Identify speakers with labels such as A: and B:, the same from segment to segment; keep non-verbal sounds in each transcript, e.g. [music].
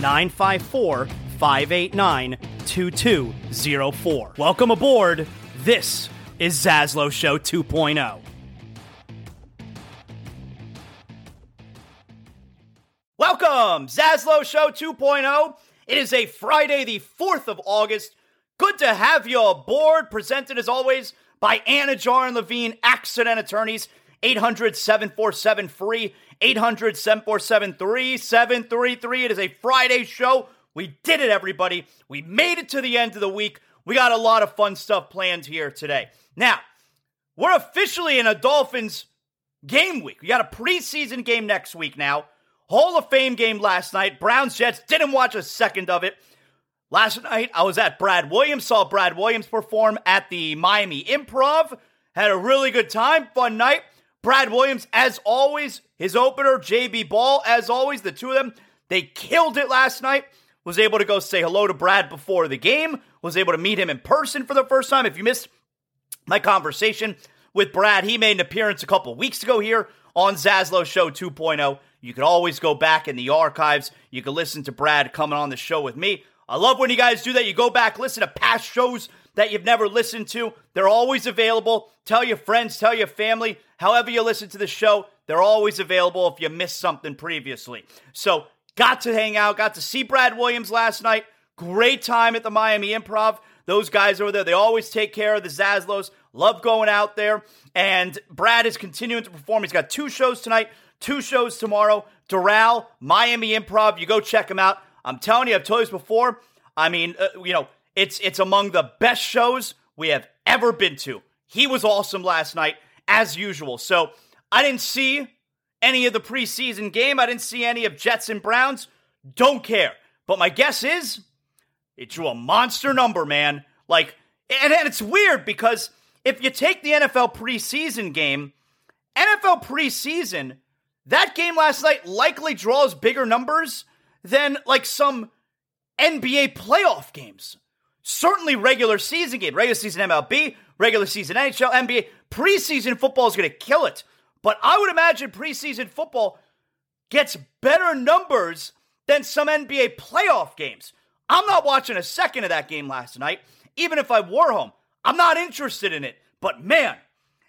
A: 954 589 2204. Welcome aboard. This is Zaslow Show 2.0. Welcome, Zaslow Show 2.0. It is a Friday, the 4th of August. Good to have you aboard. Presented as always by Anidjar and Levine Accident Attorneys. 800 747 free. 800 747 3733. It is a Friday show. We did it, everybody. We made it to the end of the week. We got a lot of fun stuff planned here today. Now, we're officially in a Dolphins game week. We got a preseason game next week now. Hall of Fame game last night. Browns Jets. Didn't watch a second of it. Last night, I was at Brad Williams, saw Brad Williams perform at the Miami Improv. Had a really good time, fun night. Brad Williams, as always, his opener, JB Ball, as always, the two of them, they killed it last night. Was able to go say hello to Brad before the game, was able to meet him in person for the first time. If you missed my conversation with Brad, he made an appearance a couple weeks ago here on Zaslow Show 2.0. You can always go back in the archives. You can listen to Brad coming on the show with me. I love when you guys do that. You go back, listen to past shows that you've never listened to. They're always available. Tell your friends, tell your family, however you listen to the show, they're always available if you missed something previously. So, got to hang out, got to see Brad Williams last night. Great time at the Miami Improv. Those guys over there, they always take care of the Zaslows. Love going out there. And Brad is continuing to perform. He's got two shows tonight, two shows tomorrow. Doral, Miami Improv. You go check him out. I'm telling you, I've told you this before. I mean, uh, you know, it's it's among the best shows we have ever been to. He was awesome last night, as usual. So I didn't see any of the preseason game. I didn't see any of Jets and Browns. Don't care. But my guess is it drew a monster number, man. Like, and, and it's weird because if you take the NFL preseason game, NFL preseason, that game last night likely draws bigger numbers than like some NBA playoff games. Certainly regular season game, regular season MLB, regular season NHL, NBA, preseason football is going to kill it. But I would imagine preseason football gets better numbers than some NBA playoff games. I'm not watching a second of that game last night, even if I were home. I'm not interested in it. But man,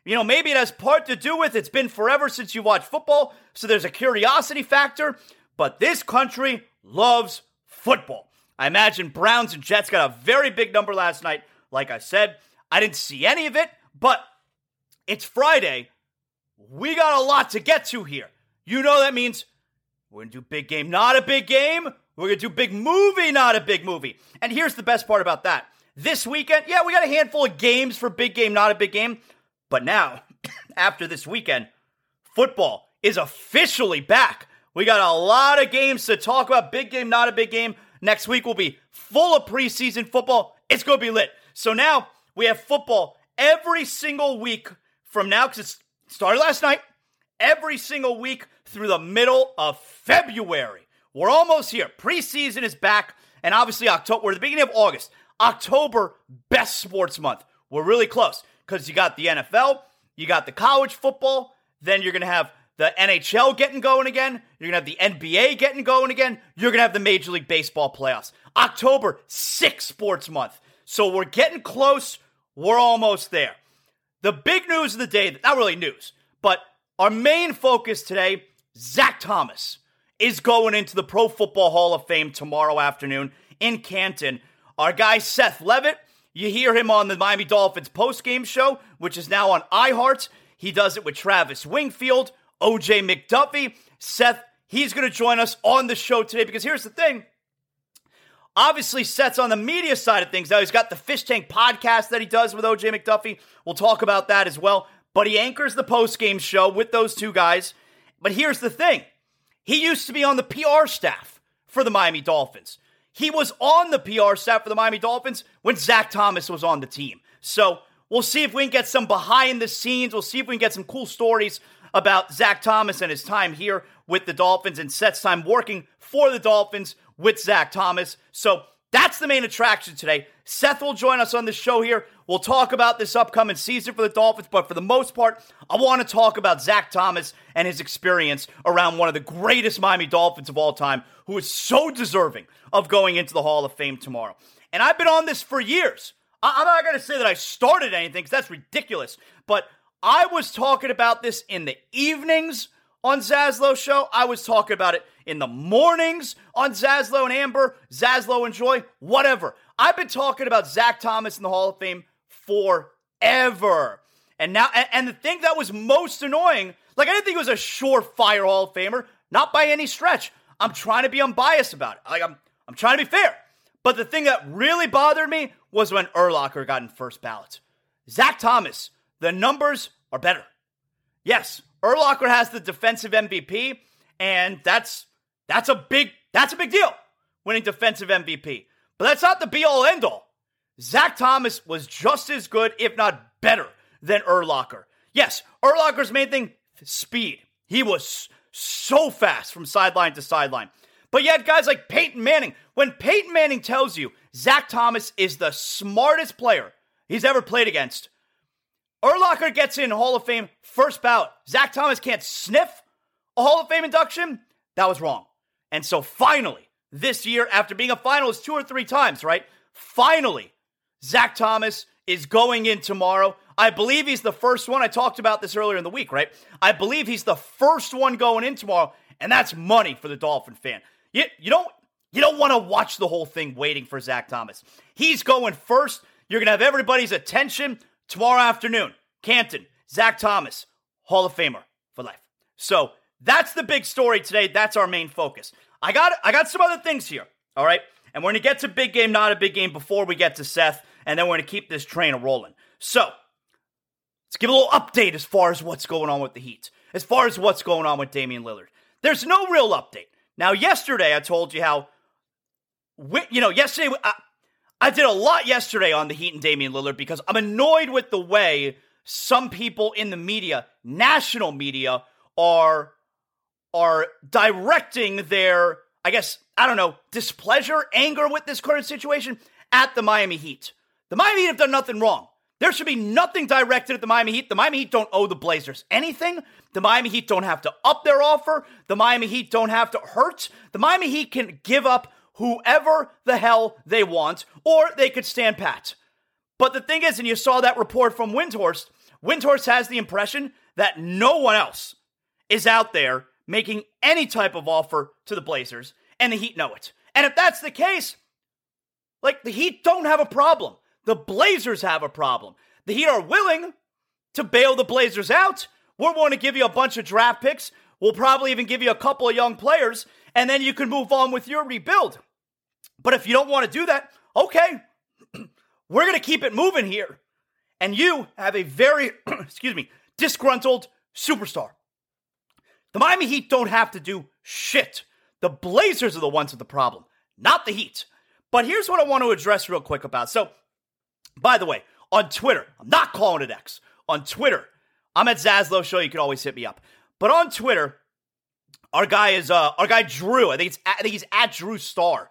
A: you know, maybe it has part to do with it's been forever since you watched football, so there's a curiosity factor. But this country loves football. I imagine Browns and Jets got a very big number last night. Like I said, I didn't see any of it, but it's Friday. We got a lot to get to here. You know that means we're going to do big game, not a big game. We're going to do big movie, not a big movie. And here's the best part about that. This weekend, yeah, we got a handful of games for big game, not a big game. But now, [coughs] after this weekend, football is officially back. We got a lot of games to talk about. Big game, not a big game. Next week will be full of preseason football. It's going to be lit. So now we have football every single week from now, because it started last night, every single week through the middle of February. We're almost here. Preseason is back, and obviously October. We're at the beginning of August. October, best sports month. We're really close because you got the NFL, you got the college football, then you're going to have the NHL getting going again. You're going to have the NBA getting going again. You're going to have the Major League Baseball playoffs. October, six sports month. So we're getting close. We're almost there. The big news of the day, not really news, but our main focus today Zach Thomas is going into the Pro Football Hall of Fame tomorrow afternoon in Canton. Our guy Seth Levit, you hear him on the Miami Dolphins post-game show, which is now on iHeart. He does it with Travis Wingfield, OJ McDuffie. Seth, he's going to join us on the show today because here's the thing. Obviously, Seth's on the media side of things. Now, he's got the Fish Tank podcast that he does with OJ McDuffie. We'll talk about that as well. But he anchors the post-game show with those two guys. But here's the thing he used to be on the PR staff for the Miami Dolphins. He was on the PR staff for the Miami Dolphins when Zach Thomas was on the team. So we'll see if we can get some behind the scenes. We'll see if we can get some cool stories about Zach Thomas and his time here with the Dolphins and Seth's time working for the Dolphins with Zach Thomas. So that's the main attraction today. Seth will join us on the show here. We'll talk about this upcoming season for the Dolphins, but for the most part, I want to talk about Zach Thomas and his experience around one of the greatest Miami Dolphins of all time, who is so deserving of going into the Hall of Fame tomorrow. And I've been on this for years. I- am not going to say that I started anything because that's ridiculous, but I was talking about this in the evenings on Zaslow Show. I was talking about it in the mornings on Zaslow and Amber, Zaslow and Joy, whatever. I've been talking about Zach Thomas in the Hall of Fame forever. And now, and, and the thing that was most annoying, like I didn't think it was a surefire Hall of Famer, not by any stretch. I'm trying to be unbiased about it. Like I'm, I'm trying to be fair. But the thing that really bothered me was when Urlacher got in first ballot. Zach Thomas, the numbers are better. Yes, Urlacher has the defensive MVP, and that's that's a big that's a big deal, winning defensive MVP. But that's not the be all end all. Zach Thomas was just as good, if not better, than Urlacher. Yes, Urlacher's main thing, speed. He was so fast from sideline to sideline. But yet, guys like Peyton Manning, when Peyton Manning tells you Zach Thomas is the smartest player he's ever played against, Urlacher gets in Hall of Fame first ballot. Zach Thomas can't sniff a Hall of Fame induction. That was wrong. And so finally, this year, after being a finalist two or three times, right? Finally, Zach Thomas is going in tomorrow. I believe he's the first one. I talked about this earlier in the week, right? I believe he's the first one going in tomorrow, and that's money for the Dolphin fan. You, you don't you don't want to watch the whole thing waiting for Zach Thomas. He's going first. You're gonna have everybody's attention Tomorrow afternoon, Canton, Zach Thomas, Hall of Famer for life. So that's the big story today. That's our main focus. I got I got some other things here. All right. And we're gonna get to big game, not a big game before we get to Seth, and then we're gonna keep this train rolling. So let's give a little update as far as what's going on with the Heat, as far as what's going on with Damian Lillard. There's no real update. Now, yesterday I told you how, you know, yesterday I, I did a lot yesterday on the Heat and Damian Lillard because I'm annoyed with the way some people in the media, national media, are are directing their, I guess, I don't know, displeasure, anger with this current situation at the Miami Heat. The Miami Heat have done nothing wrong. There should be nothing directed at the Miami Heat. The Miami Heat don't owe the Blazers anything. The Miami Heat don't have to up their offer. The Miami Heat don't have to hurt. The Miami Heat can give up whoever the hell they want, or they could stand pat. But the thing is, and you saw that report from Windhorst, Windhorst has the impression that no one else is out there making any type of offer to the Blazers, and the Heat know it. And if that's the case, like the Heat don't have a problem. The Blazers have a problem. The Heat are willing to bail the Blazers out. We're willing to give you a bunch of draft picks. We'll probably even give you a couple of young players, and then you can move on with your rebuild. But if you don't want to do that, okay, [clears throat] we're going to keep it moving here. And you have a very, [clears throat] excuse me, disgruntled superstar. The Miami Heat don't have to do shit. The Blazers are the ones with the problem, not the Heat. But here's what I want to address real quick about. So, by the way, on Twitter, I'm not calling it X. On Twitter, I'm at Zaslow Show. You can always hit me up. But on Twitter, our guy is uh our guy Drew. I think it's I think he's at Drew Star.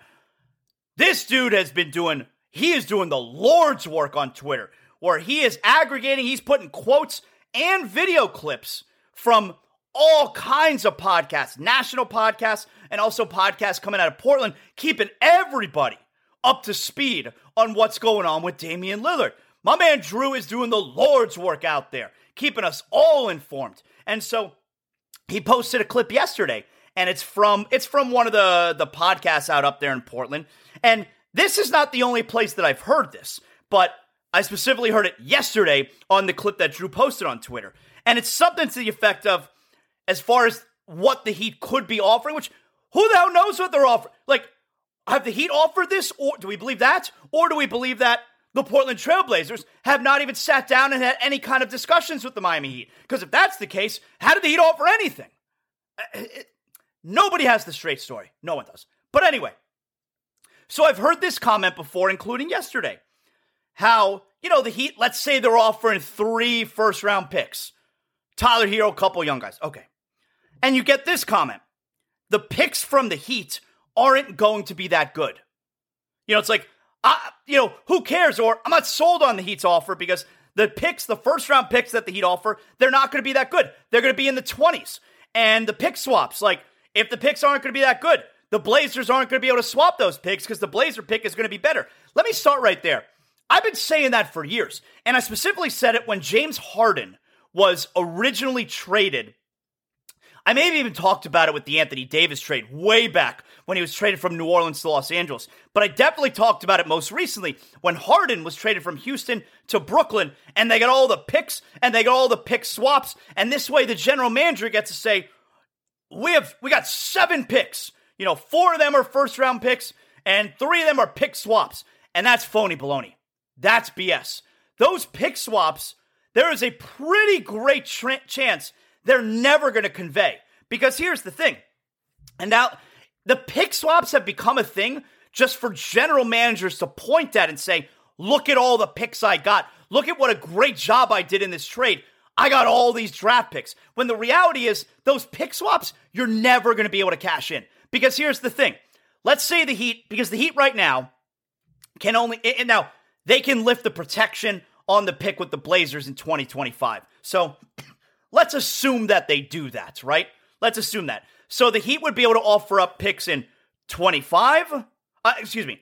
A: This dude has been doing he is doing the Lord's work on Twitter, where he is aggregating, he's putting quotes and video clips from all kinds of podcasts, national podcasts, and also podcasts coming out of Portland, keeping everybody up to speed on what's going on with Damian Lillard. My man Drew is doing the Lord's work out there, keeping us all informed. And so he posted a clip yesterday, and it's from it's from one of the the podcasts out up there in Portland. And this is not the only place that I've heard this, but I specifically heard it yesterday on the clip that Drew posted on Twitter. And it's something to the effect of as far as what the Heat could be offering, which who the hell knows what they're offering? Like, have the Heat offered this, or do we believe that? Or do we believe that the Portland Trailblazers have not even sat down and had any kind of discussions with the Miami Heat? Because if that's the case, how did the Heat offer anything? Uh, it, nobody has the straight story. No one does. But anyway, so I've heard this comment before, including yesterday. How, you know, the Heat, let's say they're offering three first round picks. Tyler Herro, couple young guys. Okay. And you get this comment. The picks from the Heat aren't going to be that good. You know, it's like, uh, you know, who cares? Or I'm not sold on the Heat's offer because the picks, the first round picks that the Heat offer, they're not going to be that good. They're going to be in the 20s. And the pick swaps, like, if the picks aren't going to be that good, the Blazers aren't going to be able to swap those picks because the Blazer pick is going to be better. Let me start right there. I've been saying that for years. And I specifically said it when James Harden was originally traded I may have even talked about it with the Anthony Davis trade way back when he was traded from New Orleans to Los Angeles. But I definitely talked about it most recently when Harden was traded from Houston to Brooklyn and they got all the picks and they got all the pick swaps. And this way the general manager gets to say, we have we got seven picks. You know, four of them are first round picks and three of them are pick swaps. And that's phony baloney. That's BS. Those pick swaps, there is a pretty great tra- chance they're never going to convey. Because here's the thing. And now the pick swaps have become a thing just for general managers to point at and say, look at all the picks I got. Look at what a great job I did in this trade. I got all these draft picks. When the reality is, those pick swaps, you're never going to be able to cash in. Because here's the thing. Let's say the Heat, because the Heat right now can only, and now they can lift the protection on the pick with the Blazers in 2025. So [clears throat] Let's assume that they do that, right? Let's assume that. So the Heat would be able to offer up picks in 25. Uh, excuse me.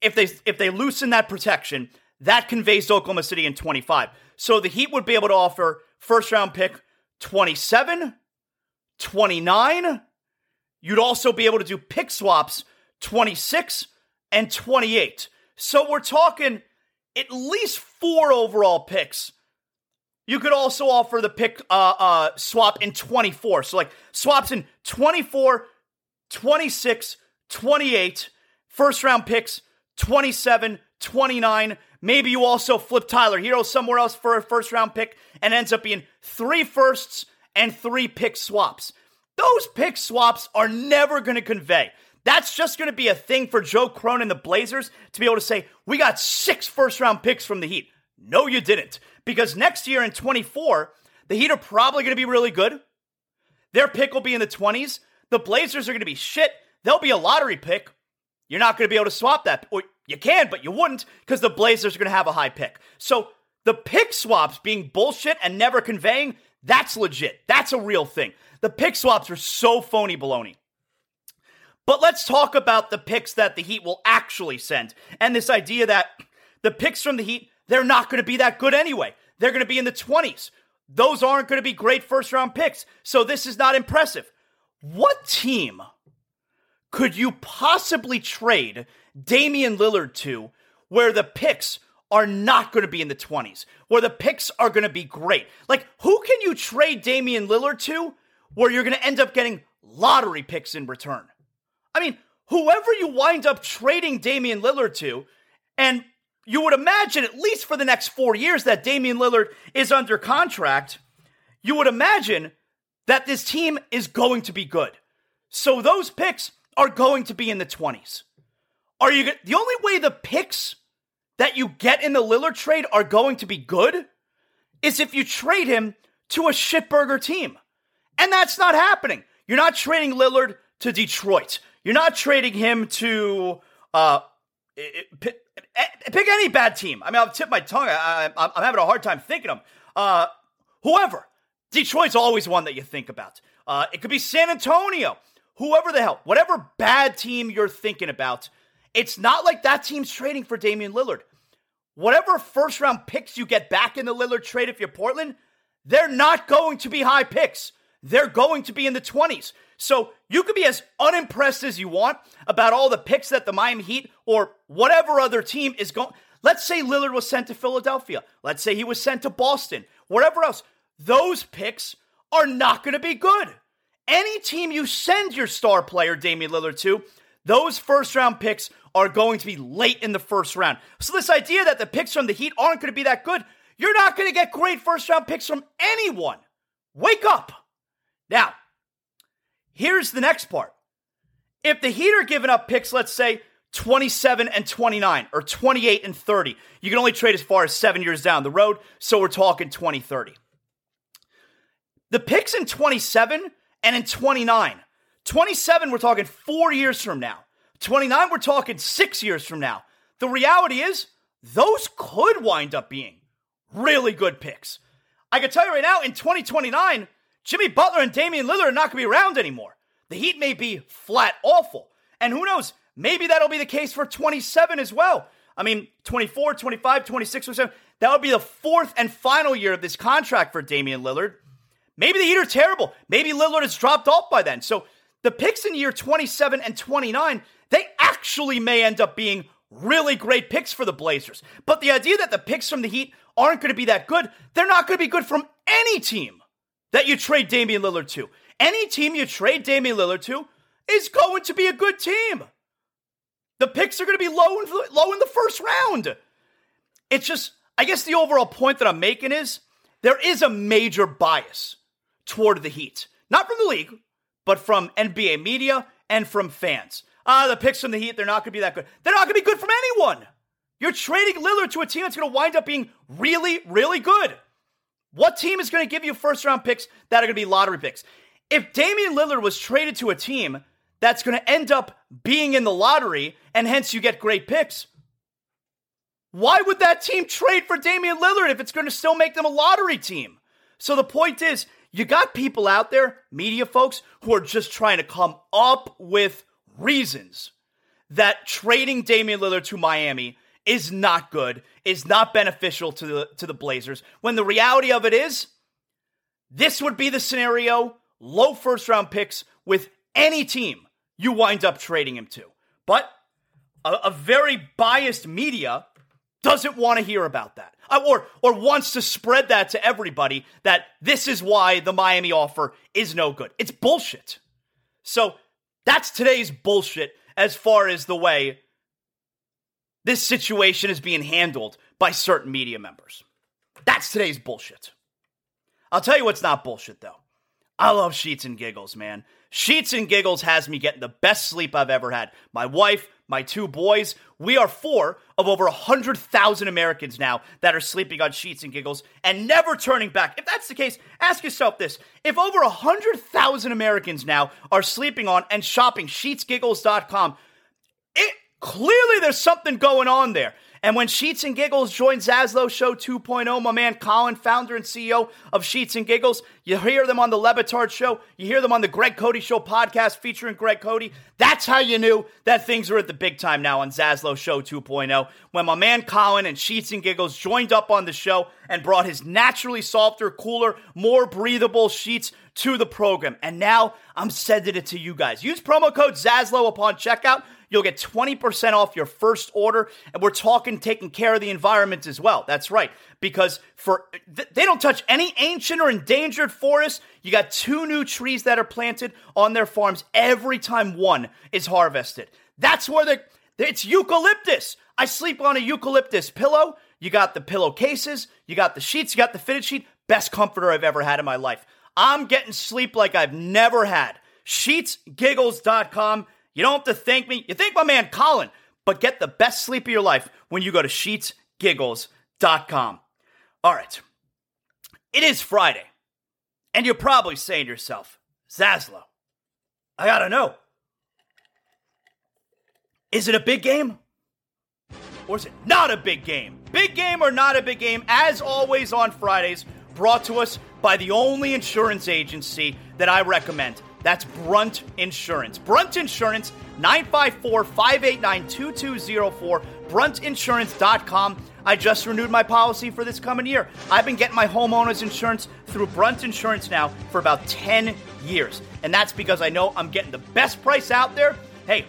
A: If they if they loosen that protection, that conveys to Oklahoma City in 25. So the Heat would be able to offer first round pick 27, 29. You'd also be able to do pick swaps 26 and 28. So we're talking at least four overall picks You could also offer the pick uh, uh, swap in 24. So, like, swaps in 24, 26, 28, first round picks, 27, 29. Maybe you also flip Tyler Herro somewhere else for a first round pick and ends up being three firsts and three pick swaps. Those pick swaps are never going to convey. That's just going to be a thing for Joe Cronin and the Blazers to be able to say, we got six first round picks from the Heat. No, you didn't. Because next year in 24, the Heat are probably going to be really good. Their pick will be in the 20s. The Blazers are going to be shit. They'll be a lottery pick. You're not going to be able to swap that. Or you can, but you wouldn't because the Blazers are going to have a high pick. So the pick swaps being bullshit and never conveying, that's legit. That's a real thing. The pick swaps are so phony baloney. But let's talk about the picks that the Heat will actually send and this idea that the picks from the Heat they're not going to be that good anyway. They're going to be in the 20s. Those aren't going to be great first round picks. So this is not impressive. What team could you possibly trade Damian Lillard to where the picks are not going to be in the 20s, where the picks are going to be great? Like, who can you trade Damian Lillard to where you're going to end up getting lottery picks in return? I mean, whoever you wind up trading Damian Lillard to, and you would imagine, at least for the next four years that Damian Lillard is under contract, you would imagine that this team is going to be good. So those picks are going to be in the 20s. Are you the only way the picks that you get in the Lillard trade are going to be good is if you trade him to a shitburger team. And that's not happening. You're not trading Lillard to Detroit. You're not trading him to uh, pick any bad team. I mean, I'll tip my tongue. I, am having a hard time thinking of. Uh, whoever. Detroit's always one that you think about. Uh, it could be San Antonio. Whoever the hell. Whatever bad team you're thinking about, it's not like that team's trading for Damian Lillard. Whatever first round picks you get back in the Lillard trade if you're Portland, they're not going to be high picks. They're going to be in the 20s. So you could be as unimpressed as you want about all the picks that the Miami Heat or whatever other team is going. Let's say Lillard was sent to Philadelphia. Let's say he was sent to Boston, whatever else. Those picks are not going to be good. Any team you send your star player, Damian Lillard, to, those first round picks are going to be late in the first round. So, this idea that the picks from the Heat aren't going to be that good, you're not going to get great first round picks from anyone. Wake up. Now, Here's the next part. If the Heat are giving up picks, let's say 27 and 29 or 28 and 30, you can only trade as far as seven years down the road. So we're talking 2030. The picks in 27 and in 29. 27, we're talking four years from now. 29, we're talking six years from now. The reality is, those could wind up being really good picks. I can tell you right now, in 2029, Jimmy Butler and Damian Lillard are not going to be around anymore. The Heat may be flat awful. And who knows, maybe that'll be the case for 27 as well. I mean, 24, 25, 26, 27. That would be the fourth and final year of this contract for Damian Lillard. Maybe the Heat are terrible. Maybe Lillard has dropped off by then. So the picks in year 27 and 29, they actually may end up being really great picks for the Blazers. But the idea that the picks from the Heat aren't going to be that good, they're not going to be good from any team that you trade Damian Lillard to. Any team you trade Damian Lillard to is going to be a good team. The picks are going to be low in, low in the first round. It's just, I guess the overall point that I'm making is there is a major bias toward the Heat. Not from the league, but from NBA media and from fans. Ah, the picks from the Heat, they're not going to be that good. They're not going to be good from anyone. You're trading Lillard to a team that's going to wind up being really, really good. What team is going to give you first round picks that are going to be lottery picks? If Damian Lillard was traded to a team that's going to end up being in the lottery and hence you get great picks, why would that team trade for Damian Lillard if it's going to still make them a lottery team? So the point is, you got people out there, media folks, who are just trying to come up with reasons that trading Damian Lillard to Miami is not good, is not beneficial to the to the Blazers. When the reality of it is, this would be the scenario, low first round picks with any team you wind up trading him to. But a, a very biased media doesn't want to hear about that. Uh, or, or wants to spread that to everybody that this is why the Miami offer is no good. It's bullshit. So that's today's bullshit as far as the way this situation is being handled by certain media members. That's today's bullshit. I'll tell you what's not bullshit though. I love Sheets and Giggles, man. Sheets and Giggles has me getting the best sleep I've ever had. My wife, my two boys, we are four of over 100,000 Americans now that are sleeping on Sheets and Giggles and never turning back. If that's the case, ask yourself this. If over 100,000 Americans now are sleeping on and shopping sheetsgiggles.com, it clearly there's something going on there. And when Sheets and Giggles joined Zaslow Show 2.0, my man Colin, founder and CEO of Sheets and Giggles, you hear them on the Le Batard Show, you hear them on the Greg Cody Show podcast featuring Greg Cody. That's how you knew that things are at the big time now on Zaslow Show 2.0. When my man Colin and Sheets and Giggles joined up on the show and brought his naturally softer, cooler, more breathable sheets to the program. And now I'm sending it to you guys. Use promo code Zaslow upon checkout You'll get 20% off your first order. And we're talking taking care of the environment as well. That's right. Because for they don't touch any ancient or endangered forests. You got two new trees that are planted on their farms every time one is harvested. That's where the it's eucalyptus. I sleep on a eucalyptus pillow. You got the pillowcases, you got the sheets, you got the fitted sheet. Best comforter I've ever had in my life. I'm getting sleep like I've never had. Sheetsgiggles.com. You don't have to thank me. You thank my man Colin, but get the best sleep of your life when you go to sheetsgiggles.com. All right. It is Friday. And you're probably saying to yourself, Zaslow, I gotta know. Is it a big game? Or is it not a big game? Big game or not a big game, as always on Fridays, brought to us by the only insurance agency that I recommend that's Brunt Insurance. Brunt Insurance, 954 589 2204, bruntinsurance.com. I just renewed my policy for this coming year. I've been getting my homeowner's insurance through Brunt Insurance now for about 10 years. And that's because I know I'm getting the best price out there. Hey,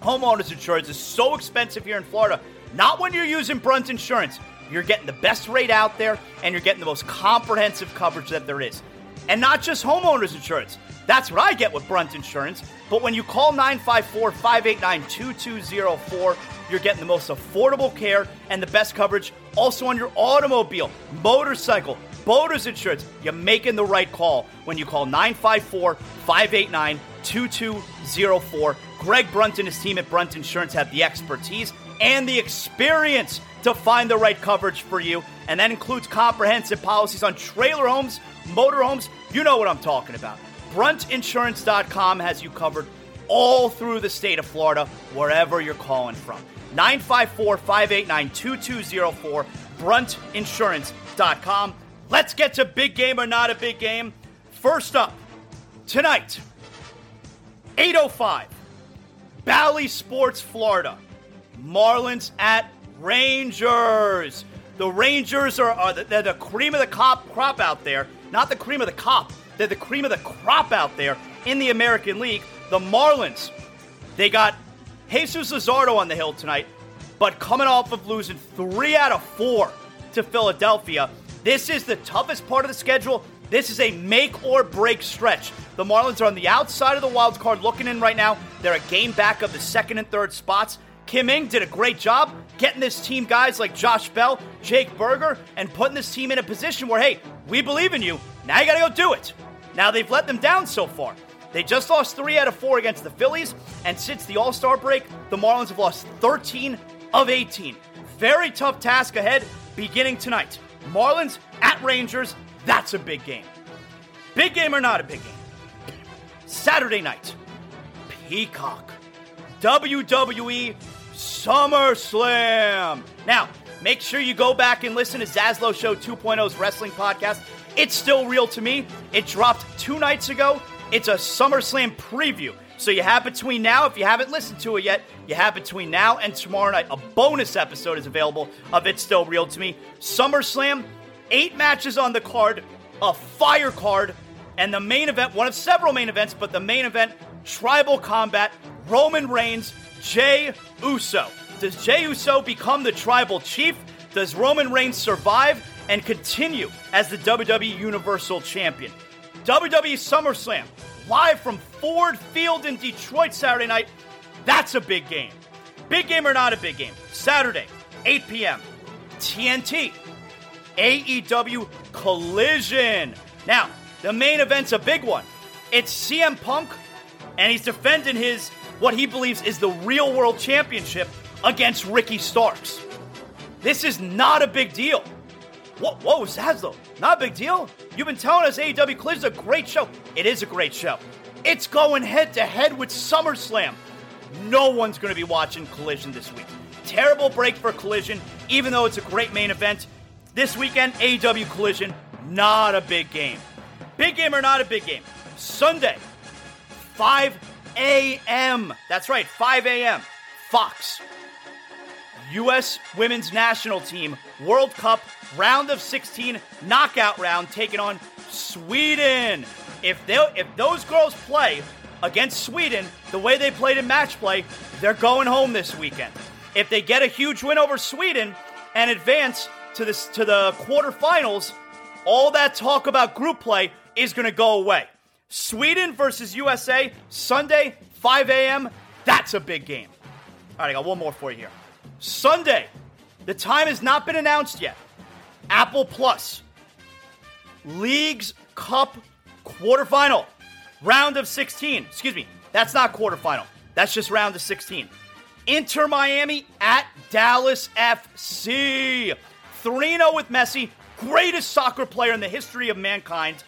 A: homeowner's insurance is so expensive here in Florida. Not when you're using Brunt Insurance. You're getting the best rate out there and you're getting the most comprehensive coverage that there is. And not just homeowners insurance. That's what I get with Brunt Insurance. But when you call 954 589 2204, you're getting the most affordable care and the best coverage also on your automobile, motorcycle, boaters insurance. You're making the right call when you call 954 589 2204. Greg Brunt and his team at Brunt Insurance have the expertise and the experience to find the right coverage for you. And that includes comprehensive policies on trailer homes, motorhomes. You know what I'm talking about. BruntInsurance.com has you covered all through the state of Florida, wherever you're calling from. 954 589 2204, BruntInsurance.com. Let's get to big game or not a big game. First up, tonight, 805, Bally Sports, Florida. Marlins at Rangers. The Rangers are, are the, they're the cream of the cop, crop out there. Not the cream of the cop. They're the cream of the crop out there in the American League. The Marlins, they got Jesus Luzardo on the hill tonight, but coming off of losing three out of four to Philadelphia, this is the toughest part of the schedule. This is a make or break stretch. The Marlins are on the outside of the wild card looking in right now. They're a game back of the second and third spots. Kim Ng did a great job getting this team guys like Josh Bell, Jake Burger, and putting this team in a position where, hey, we believe in you. Now you got to go do it. Now they've let them down so far. They just lost three out of four against the Phillies, and since the All Star break, the Marlins have lost 13 of 18. Very tough task ahead beginning tonight. Marlins at Rangers, that's a big game. Big game or not a big game? Saturday night, Peacock, WWE SummerSlam. Now, make sure you go back and listen to Zaslow Show 2.0's wrestling podcast. It's still real to me. It dropped two nights ago. It's a SummerSlam preview. So you have between now, if you haven't listened to it yet, you have between now and tomorrow night. A bonus episode is available of It's Still Real to Me. SummerSlam, eight matches on the card, a fire card, and the main event, one of several main events, but the main event, Tribal Combat, Roman Reigns, Jey Uso Does Jey Uso become the tribal chief? Does Roman Reigns survive and continue as the WWE Universal Champion? WWE SummerSlam, live from Ford Field in Detroit Saturday night. That's a big game. Big game or not a big game? Saturday, 8 p.m. TNT. AEW Collision. Now, the main event's a big one. It's CM Punk, and he's defending his what he believes is the real world championship against Ricky Starks. This is not a big deal. Whoa, whoa, Zaslow, not a big deal? You've been telling us AEW Collision is a great show. It is a great show. It's going head to head with SummerSlam. No one's going to be watching Collision this week. Terrible break for Collision, even though it's a great main event. This weekend, AEW Collision, not a big game. Big game or not a big game? Sunday, 5 a.m. That's right, 5 a.m. Fox. U.S. Women's National Team World Cup round of 16 knockout round taking on Sweden. If they if those girls play against Sweden the way they played in match play, they're going home this weekend. If they get a huge win over Sweden and advance to this to the quarterfinals, all that talk about group play is going to go away. Sweden versus USA Sunday 5 a.m. That's a big game. All right, I got one more for you here. Sunday, the time has not been announced yet. Apple Plus, Leagues Cup quarterfinal, round of 16. Excuse me, that's not quarterfinal. That's just round of 16. Inter Miami at Dallas FC. 3 0 with Messi, greatest soccer player in the history of mankind.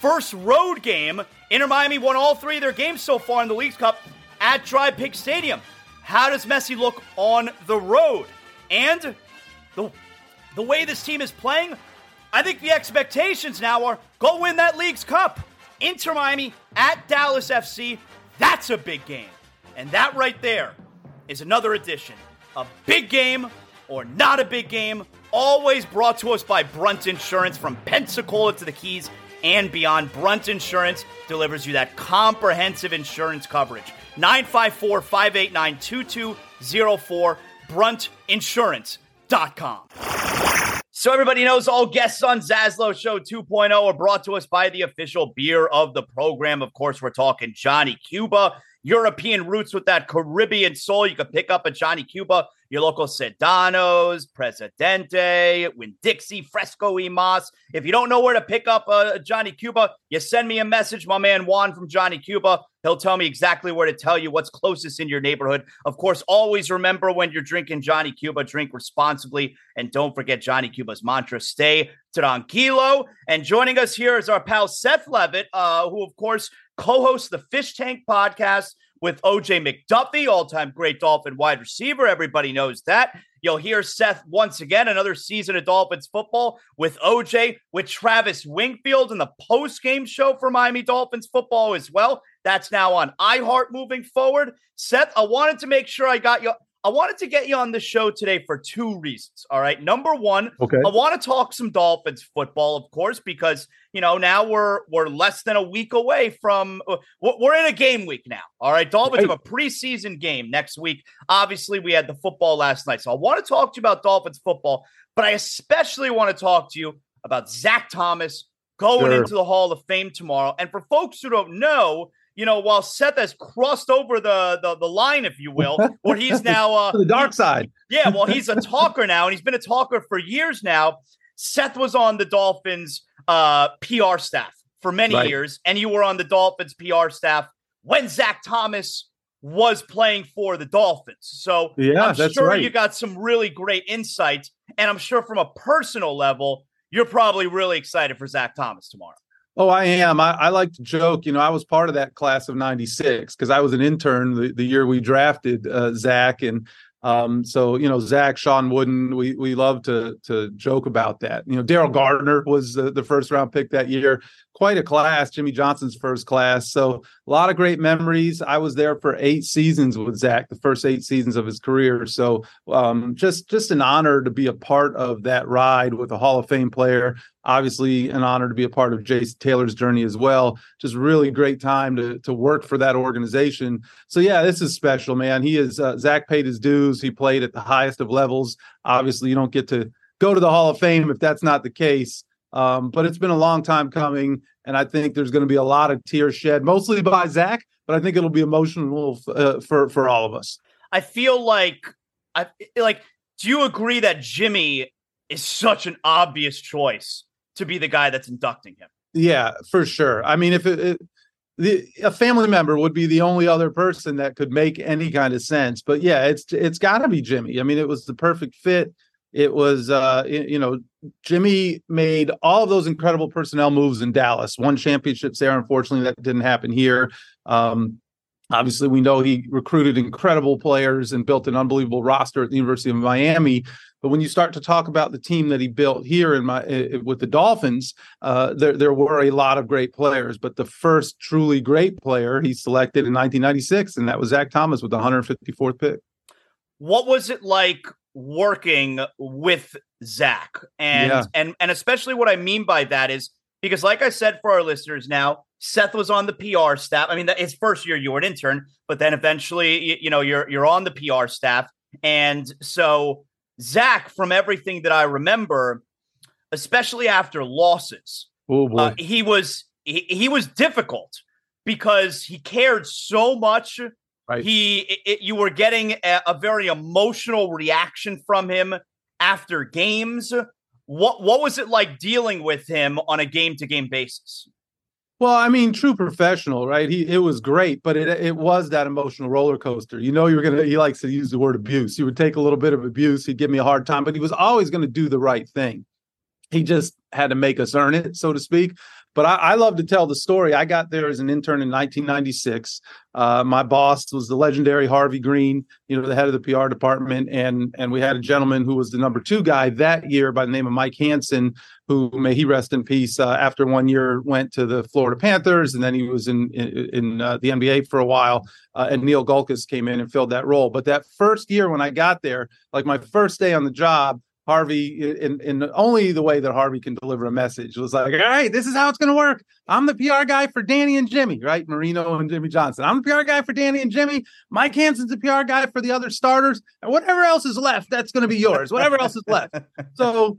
A: First road game. Inter Miami won all three of their games so far in the Leagues Cup at DRV PNK Stadium. How does Messi look on the road? And the, the way this team is playing, I think the expectations now are go win that Leagues Cup. Inter Miami at Dallas FC. That's a big game. And that right there is another edition. A big game or not a big game, always brought to us by Brunt Insurance from Pensacola to the Keys and beyond. Brunt Insurance delivers you that comprehensive insurance coverage. 954 589 2204, bruntinsurance.com. So everybody knows all guests on Zaslow Show 2.0 are brought to us by the official beer of the program. Of course, we're talking Johnny Cuba. European roots with that Caribbean soul. You could pick up a Johnny Cuba, your local Sedanos, Presidente, Winn-Dixie, Fresco y Mas. If you don't know where to pick up a Johnny Cuba, you send me a message. My man Juan from Johnny Cuba, he'll tell me exactly where to tell you what's closest in your neighborhood. Of course, always remember when you're drinking Johnny Cuba, drink responsibly. And don't forget Johnny Cuba's mantra stay tranquilo. And joining us here is our pal Seth Levit, uh, who, of course, co hosts the Fish Tank podcast with OJ McDuffie, all time great Dolphin wide receiver. Everybody knows that. You'll hear Seth once again, another season of Dolphins football with OJ, with Travis Wingfield, and the post game show for Miami Dolphins football as well. That's now on iHeart moving forward. Seth, I wanted to make sure I got you. I wanted to get you on the show today for two reasons. All right. Number one, okay. I want to talk some Dolphins football, of course, because you know now we're we're less than a week away from uh, we're in a game week now. All right. Dolphins right. have a preseason game next week. Obviously, we had the football last night. So I want to talk to you about Dolphins football, but I especially want to talk to you about Zach Thomas going sure. into the Hall of Fame tomorrow. And for folks who don't know, you know, while Seth has crossed over the the, the line, if you will, [laughs] where he's now uh,
B: the dark side.
A: yeah, well, he's a talker now, and he's been a talker for years now. Seth was on the Dolphins uh, PR staff for many right. years, and you were on the Dolphins PR staff when Zach Thomas was playing for the Dolphins. So yeah, I'm sure right. you got some really great insights, and I'm sure from a personal level, you're probably really excited for Zach Thomas tomorrow.
B: Oh, I am. I, I, like to joke. You know, I was part of that class of '96 because I was an intern the, the year we drafted uh, Zach, and um, so you know, Zach, Shawn Wooden, we we love to to joke about that. You know, Daryl Gardener was the, the first round pick that year. Quite a class, Jimmy Johnson's first class. So a lot of great memories. I was there for eight seasons with Zach, the first eight seasons of his career. So um, just just an honor to be a part of that ride with a Hall of Fame player. Obviously, an honor to be a part of Jason Taylor's journey as well. Just really great time to to work for that organization. So yeah, this is special, man. He is uh, Zach paid his dues. He played at the highest of levels. Obviously, you don't get to go to the Hall of Fame if that's not the case. Um, but it's been a long time coming, and I think there's going to be a lot of tears shed, mostly by Zach, but I think it'll be emotional uh, for for all of us.
A: I feel like I like. Do you agree that Jimmy is such an obvious choice to be the guy that's inducting him?
B: Yeah, for sure. I mean, if it, it the, a family member would be the only other person that could make any kind of sense, but yeah, it's it's got to be Jimmy. I mean, it was the perfect fit. It was, uh, you know, Jimmy made all of those incredible personnel moves in Dallas, won championships there. Unfortunately, that didn't happen here. Um, obviously, we know he recruited incredible players and built an unbelievable roster at the University of Miami. But when you start to talk about the team that he built here in my with the Dolphins, uh, there there were a lot of great players. But the first truly great player he selected in 1996, and that was Zach Thomas with the 154th pick.
A: What was it like working with Zach. And yeah. and and especially what I mean by that is because like I said for our listeners now, Seth was on the PR staff. I mean, his first year you were an intern, but then eventually you, you know you're you're on the PR staff. And so Zach, from everything that I remember, especially after losses,
B: oh. Uh,
A: he was he, he was difficult because he cared so much Right. He, it, you were getting a, a very emotional reaction from him after games. What what was it like dealing with him on a game to game basis?
B: Well, I mean, true professional, right? He it was great, but it it was that emotional roller coaster. You know, you were gonna. He likes to use the word abuse. He would take a little bit of abuse. He'd give me a hard time, but he was always going to do the right thing. He just had to make us earn it, so to speak. But I, I, love to tell the story. I got there as an intern in 1996. Uh, my boss was the legendary Harvey Greene, you know, the head of the PR department, and and we had a gentleman who was the number two guy that year by the name of Mike Hansen, who may he rest in peace. Uh, after one year, went to the Florida Panthers, and then he was in in, in uh, the NBA for a while. Uh, and Neil Gullkus came in and filled that role. But that first year when I got there, like my first day on the job Harvey in, in only the way that Harvey can deliver a message was like, all right, this is how it's going to work. I'm the PR guy for Danny and Jimmy, right? Marino and Jimmy Johnson. I'm the PR guy for Danny and Jimmy. Mike Hansen's the PR guy for the other starters. And whatever else is left, that's going to be yours. Whatever else is left. [laughs] So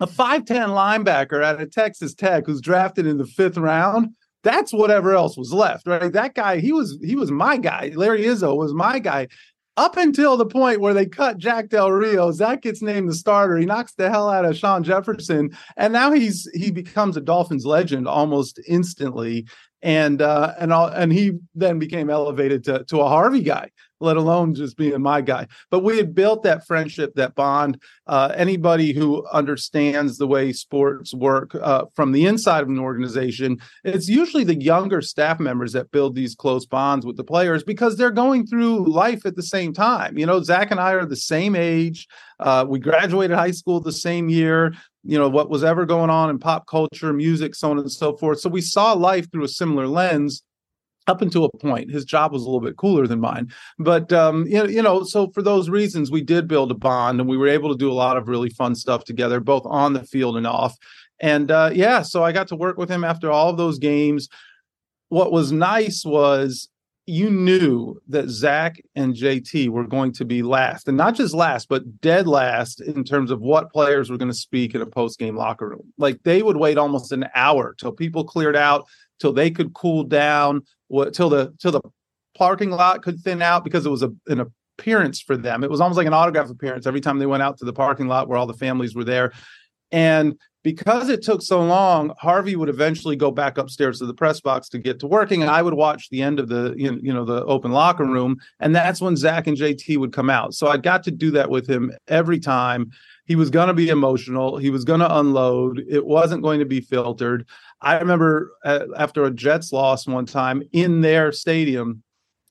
B: a 5'10 linebacker out of Texas Tech who's drafted in the fifth round. That's whatever else was left, right? That guy, he was he was my guy. Larry Izzo was my guy up until the point where they cut Jack Del Rio, Zach gets named the starter. He knocks the hell out of Shawn Jefferson, and now he's he becomes a Dolphins legend almost instantly. And uh, and all, and he then became elevated to to a Harvey guy let alone just being my guy. But we had built that friendship, that bond. Uh, anybody who understands the way sports work uh, from the inside of an organization, it's usually the younger staff members that build these close bonds with the players because they're going through life at the same time. You know, Zach and I are the same age. Uh, we graduated high school the same year you know what was ever going on in pop culture music so on and so forth so we saw life through a similar lens up until a point his job was a little bit cooler than mine. But um, you, know, so for those reasons we did build a bond and we were able to do a lot of really fun stuff together both on the field and off. And uh, yeah so i got to work with him after all of those games. What was nice was you knew that Zach and JT were going to be last, and not just last, but dead last in terms of what players were going to speak in a post game locker room. Like they would wait almost an hour till people cleared out, till they could cool down, till the till the parking lot could thin out because it was a, an appearance for them. It was almost like an autograph appearance every time they went out to the parking lot where all the families were there. And because it took so long, Harvey would eventually go back upstairs to the press box to get to working, and I would watch the end of the you know the open locker room, and that's when Zach and JT would come out. So I got to do that with him every time. He was going to be emotional. He was going to unload. It wasn't going to be filtered. I remember uh, after a Jets loss one time in their stadium,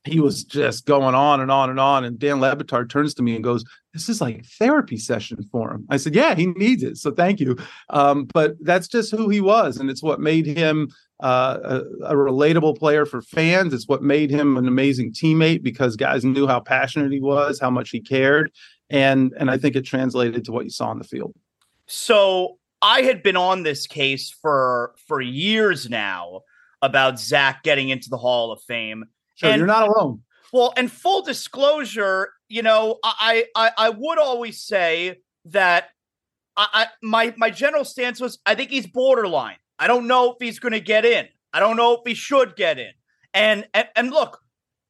B: he was just going on and on and on. And Dan Le Batard turns to me and goes, this is like therapy session for him. I said, yeah, he needs it. So thank you. Um, but that's just who he was. And it's what made him uh, a, a, relatable player for fans. It's what made him an amazing teammate because guys knew how passionate he was, how much he cared. And, and I think it translated to what you saw on the field.
A: So I had been on this case for, for years now about Zach getting into the Hall of Fame.
B: Sure, and, you're not alone.
A: Well, and full disclosure, you know, I I, I would always say that I, I my my general stance was I think he's borderline. I don't know if he's going to get in. I don't know if he should get in. And, and and look,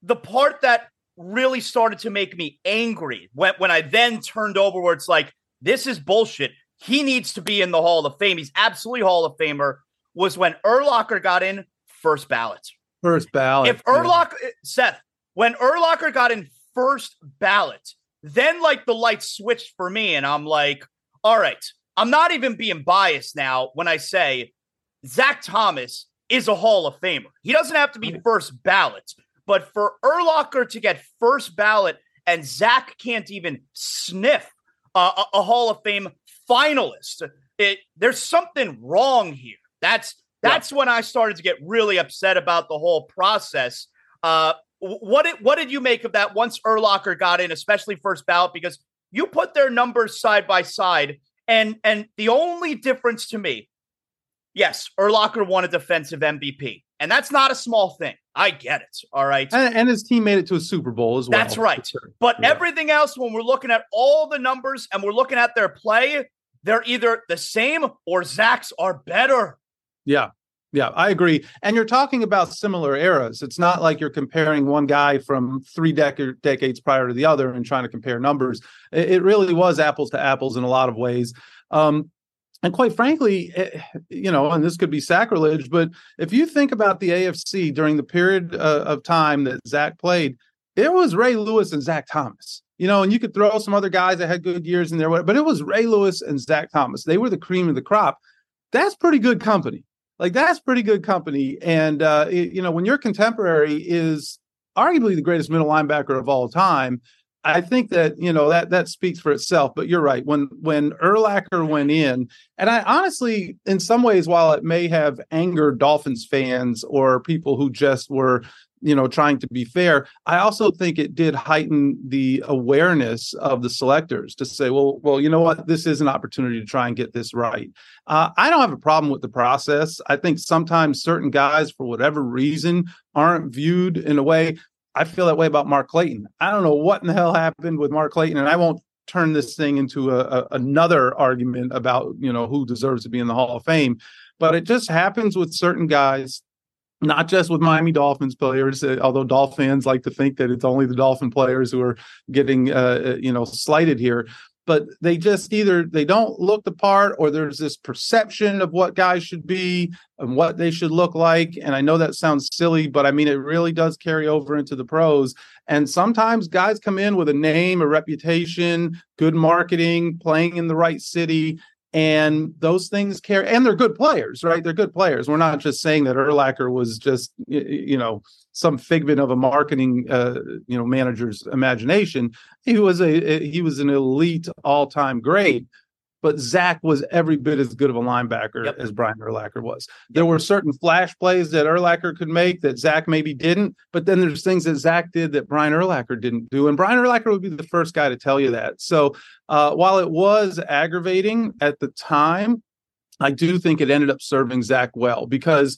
A: the part that really started to make me angry when when I then turned over where it's like this is bullshit. He needs to be in the Hall of Fame. He's absolutely Hall of Famer. Was when Urlacher got in first ballot.
B: First ballot.
A: If Urlacher, yeah. Seth, when Urlacher got in first ballot, then like the lights switched for me, and I'm like, all right, I'm not even being biased now when I say Zach Thomas is a Hall of Famer. He doesn't have to be first ballot, but for Urlacher to get first ballot and Zach can't even sniff uh, a, a, Hall of Fame finalist, it, there's something wrong here. That's that's yeah. when I started to get really upset about the whole process. Uh, what did what did you make of that once Urlacher got in, especially first ballot? Because you put their numbers side by side, and and the only difference to me, yes, Urlacher won a defensive MVP, and that's not a small thing. I get it. All right,
B: and, and his team made it to a Super Bowl as well.
A: That's right. Sure. But yeah. everything else, when we're looking at all the numbers and we're looking at their play, they're either the same or Zach's are better.
B: Yeah, yeah, I agree. And you're talking about similar eras. It's not like you're comparing one guy from three dec- decades prior to the other and trying to compare numbers. It, it really was apples to apples in a lot of ways. Um, and quite frankly, it, eh, you know, and this could be sacrilege, but if you think about the AFC during the period uh, of time that Zach played, it was Ray Lewis and Zach Thomas. You know, and you could throw some other guys that had good years in there, but it was Ray Lewis and Zach Thomas. They were the cream of the crop. That's pretty good company like that's pretty good company. And uh, it, you know, when your contemporary is arguably the greatest middle linebacker of all time, I think that you know that that speaks for itself. But you're right. When when Urlacher went in, and I honestly, in some ways, while it may have angered Dolphins fans or people who just were you know trying to be fair i also think it did heighten the awareness of the selectors to say well well you know what? This is an opportunity to try and get this right. Uh, i don't have a problem with the process. I think sometimes certain guys for whatever reason aren't viewed in a way i feel that way about mark clayton. I don't know what in the hell happened with mark clayton and i won't turn this thing into a, a another argument about you know who deserves to be in the hall of fame but it just happens with certain guys not just with Miami Dolphins players, uh, although Dolphins like to think that it's only the Dolphin players who are getting, uh, uh, you know, slighted here. But they just either they don't look the part, or there's this perception of what guys should be and what they should look like. And I know that sounds silly, but I mean it really does carry over into the pros. And sometimes guys come in with a name, a reputation, good marketing, playing in the right city, and those things carry and they're good players right? They're good players. We're not just saying that Urlacher was just you know some figment of a marketing uh, you know manager's imagination. He was a he was an elite all-time great but Zach was every bit as good of a linebacker yep. as Brian Urlacher was. There were certain flash plays that Urlacher could make that Zach maybe didn't, but then there's things that Zach did that Brian Urlacher didn't do. And Brian Urlacher would be the first guy to tell you that. So uh, while it was aggravating at the time, I do think it ended up serving Zach well because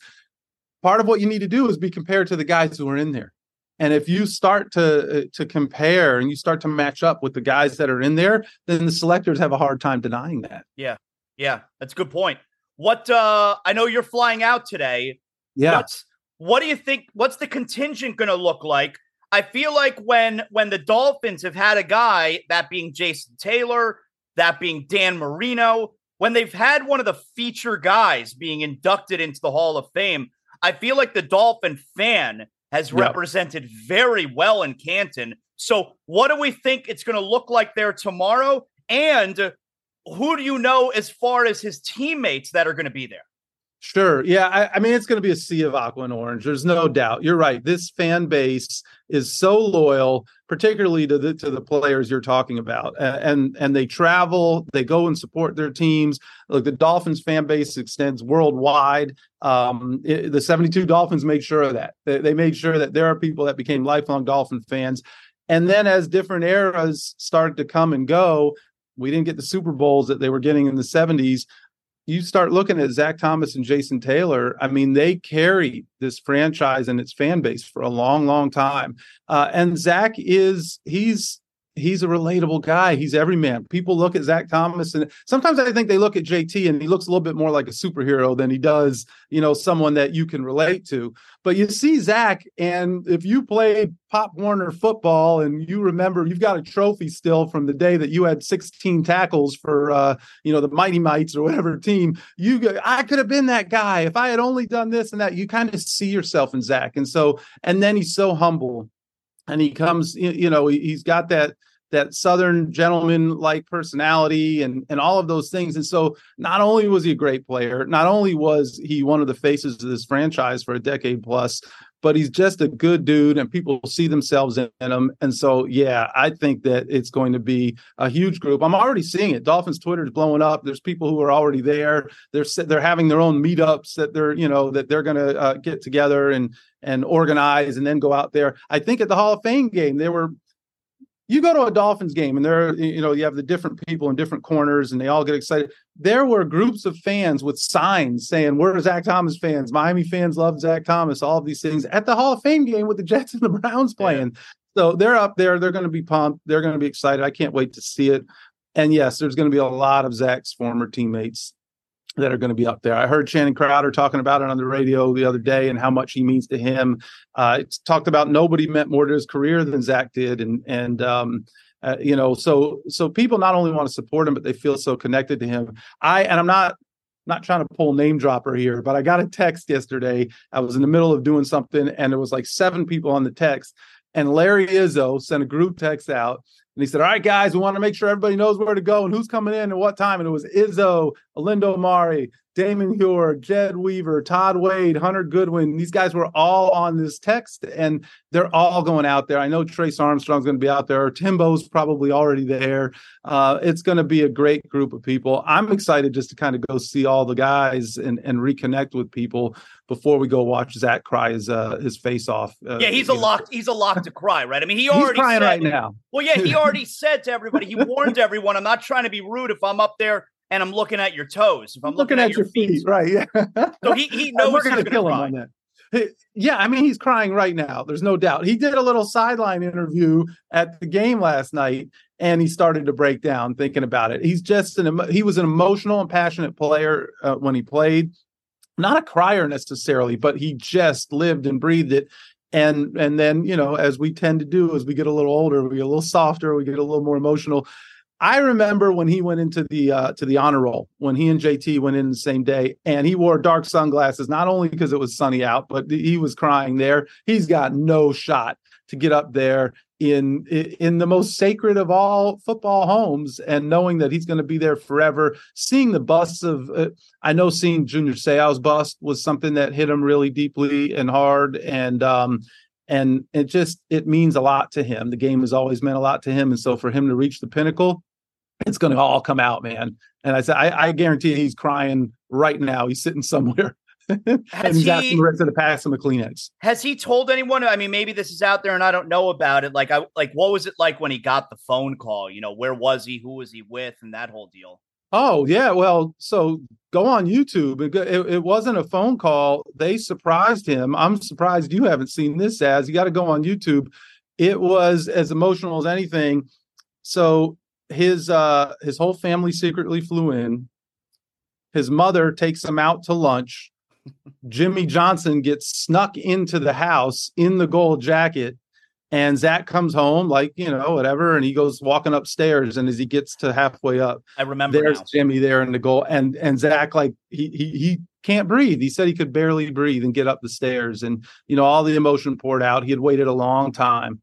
B: part of what you need to do is be compared to the guys who are in there. And if you start to uh, to compare and you start to match up with the guys that are in there, then the selectors have a hard time denying that.
A: Yeah. Yeah, that's a good point. What uh I know you're flying out today.
B: Yeah.
A: What's, what do you think what's the contingent going to look like? I feel like when when the Dolphins have had a guy that being Jason Taylor, that being Dan Marino, when they've had one of the feature guys being inducted into the Hall of Fame, I feel like the Dolphin fan has yep. represented very well in Canton. So, what do we think it's going to look like there tomorrow? And who do you know as far as his teammates that are going to be there?
B: Sure. Yeah. I, I mean, it's going to be a sea of aqua and orange. There's no doubt. You're right. This fan base is so loyal, particularly to the to the players you're talking about, and and they travel, they go and support their teams. Look, the Dolphins fan base extends worldwide. Um, it, the 72 Dolphins made sure of that. They, they made sure that there are people that became lifelong Dolphin fans. And then as different eras started to come and go, we didn't get the Super Bowls that they were getting in the 70s you start looking at Zach Thomas and Jason Taylor, I mean, they carried this franchise and its fan base for a long, long time. Uh, and Zach is he's he's a relatable guy. He's every man. People look at Zach Thomas, and sometimes I think they look at JT, and he looks a little bit more like a superhero than he does, you know, someone that you can relate to. But you see Zach, and if you play Pop Warner football, and you remember, you've got a trophy still from the day that you had 16 tackles for, uh, you know, the Mighty Mites or whatever team. You, go, I could have been that guy if I had only done this and that. You kind of see yourself in Zach, and so, and then he's so humble and he comes you know he's got that that southern gentleman like personality and and all of those things. And so not only was he a great player not only was he one of the faces of this franchise for a decade plus but he's just a good dude and people see themselves in, him. And so yeah i think that it's going to be a huge group. I'm already seeing it. Dolphins twitter is blowing up. There's people who are already there. They're they're having their own meetups that they're you know that they're going to uh, get together and and organize and then go out there. I think at the hall of fame game there were you go to a Dolphins game and there, you know, you have the different people in different corners and they all get excited. There were groups of fans with signs saying, We're Zach Thomas fans. Miami fans love Zach Thomas, all of these things at the Hall of Fame game with the Jets and the Browns playing. Yeah. So they're up there. They're going to be pumped. They're going to be excited. I can't wait to see it. And yes, there's going to be a lot of Zach's former teammates that are going to be up there. I heard Channing Crowder talking about it on the radio the other day and how much he means to him. Uh, it's talked about nobody meant more to his career than Zach did, and and um, uh, you know, so so people not only want to support him, but they feel so connected to him. I and I'm not not trying to pull name dropper here, but I got a text yesterday. I was in the middle of doing something, and there was like seven people on the text. And Larry Izzo sent a group text out and he said, All right, guys, we want to make sure everybody knows where to go and who's coming in and what time. And it was Izzo, Olindo Mare, Damon Huard, Jed Weaver, Todd Wade, Hunter Goodwin. These guys were all on this text and they're all going out there. I know Trace Armstrong's going to be out there. Timbo's probably already there. Uh, it's going to be a great group of people. I'm excited just to kind of go see all the guys and, and reconnect with people before we go watch Zach cry his uh, his face off.
A: Uh, yeah, he's a lock. He's a lock to cry, right? I mean, he already
B: he's crying
A: said,
B: right now.
A: Well, yeah, he [laughs] already said to everybody. He warned everyone. I'm not trying to be rude if I'm up there and I'm looking at your toes. If I'm looking, looking at, at, your feet, feet right? Yeah. [laughs] so he he [laughs] knows we're going to kill him on that.
B: Yeah, I mean he's crying right now. There's no doubt. He did a little sideline interview at the game last night, and he started to break down thinking about it. He's just an he was an emotional and passionate player uh, when he played not a crier necessarily, but he just lived and breathed it. And and then you know, as we tend to do as we get a little older, we get a little softer, we get a little more emotional. I remember when he went into the uh, to the honor roll when he and JT went in the same day, and he wore dark sunglasses not only because it was sunny out, but he was crying there. He's got no shot to get up there in in the most sacred of all football homes and knowing that he's going to be there forever seeing the busts of uh, i know seeing junior seau's bust was something that hit him really deeply and hard and um and it just it means a lot to him the game has always meant a lot to him and so for him to reach the pinnacle it's going to all come out man and i said I, I guarantee he's crying right now he's sitting somewhere [laughs] and he's he, asking the rest of the pass a Kleenex.
A: Has he told anyone? I mean, maybe this is out there and I don't know about it. Like, I like what was it like when he got the phone call? You know, where was he? Who was he with? And that whole deal.
B: Oh yeah, well, so go on YouTube. It, it, it, wasn't a phone call. They surprised him. I'm surprised you haven't seen this as. You got to go on YouTube. It was as emotional as anything. So his uh his whole family secretly flew in. His mother takes him out to lunch. Jimmy Johnson gets snuck into the house in the gold jacket. And Zach comes home, like, you know, whatever. And he goes walking upstairs. And as he gets to halfway up,
A: I remember
B: there's
A: now.
B: Jimmy there in the goal. And and Zach, like, he he he can't breathe. He said he could barely breathe and get up the stairs. And, you know, all the emotion poured out. He had waited a long time.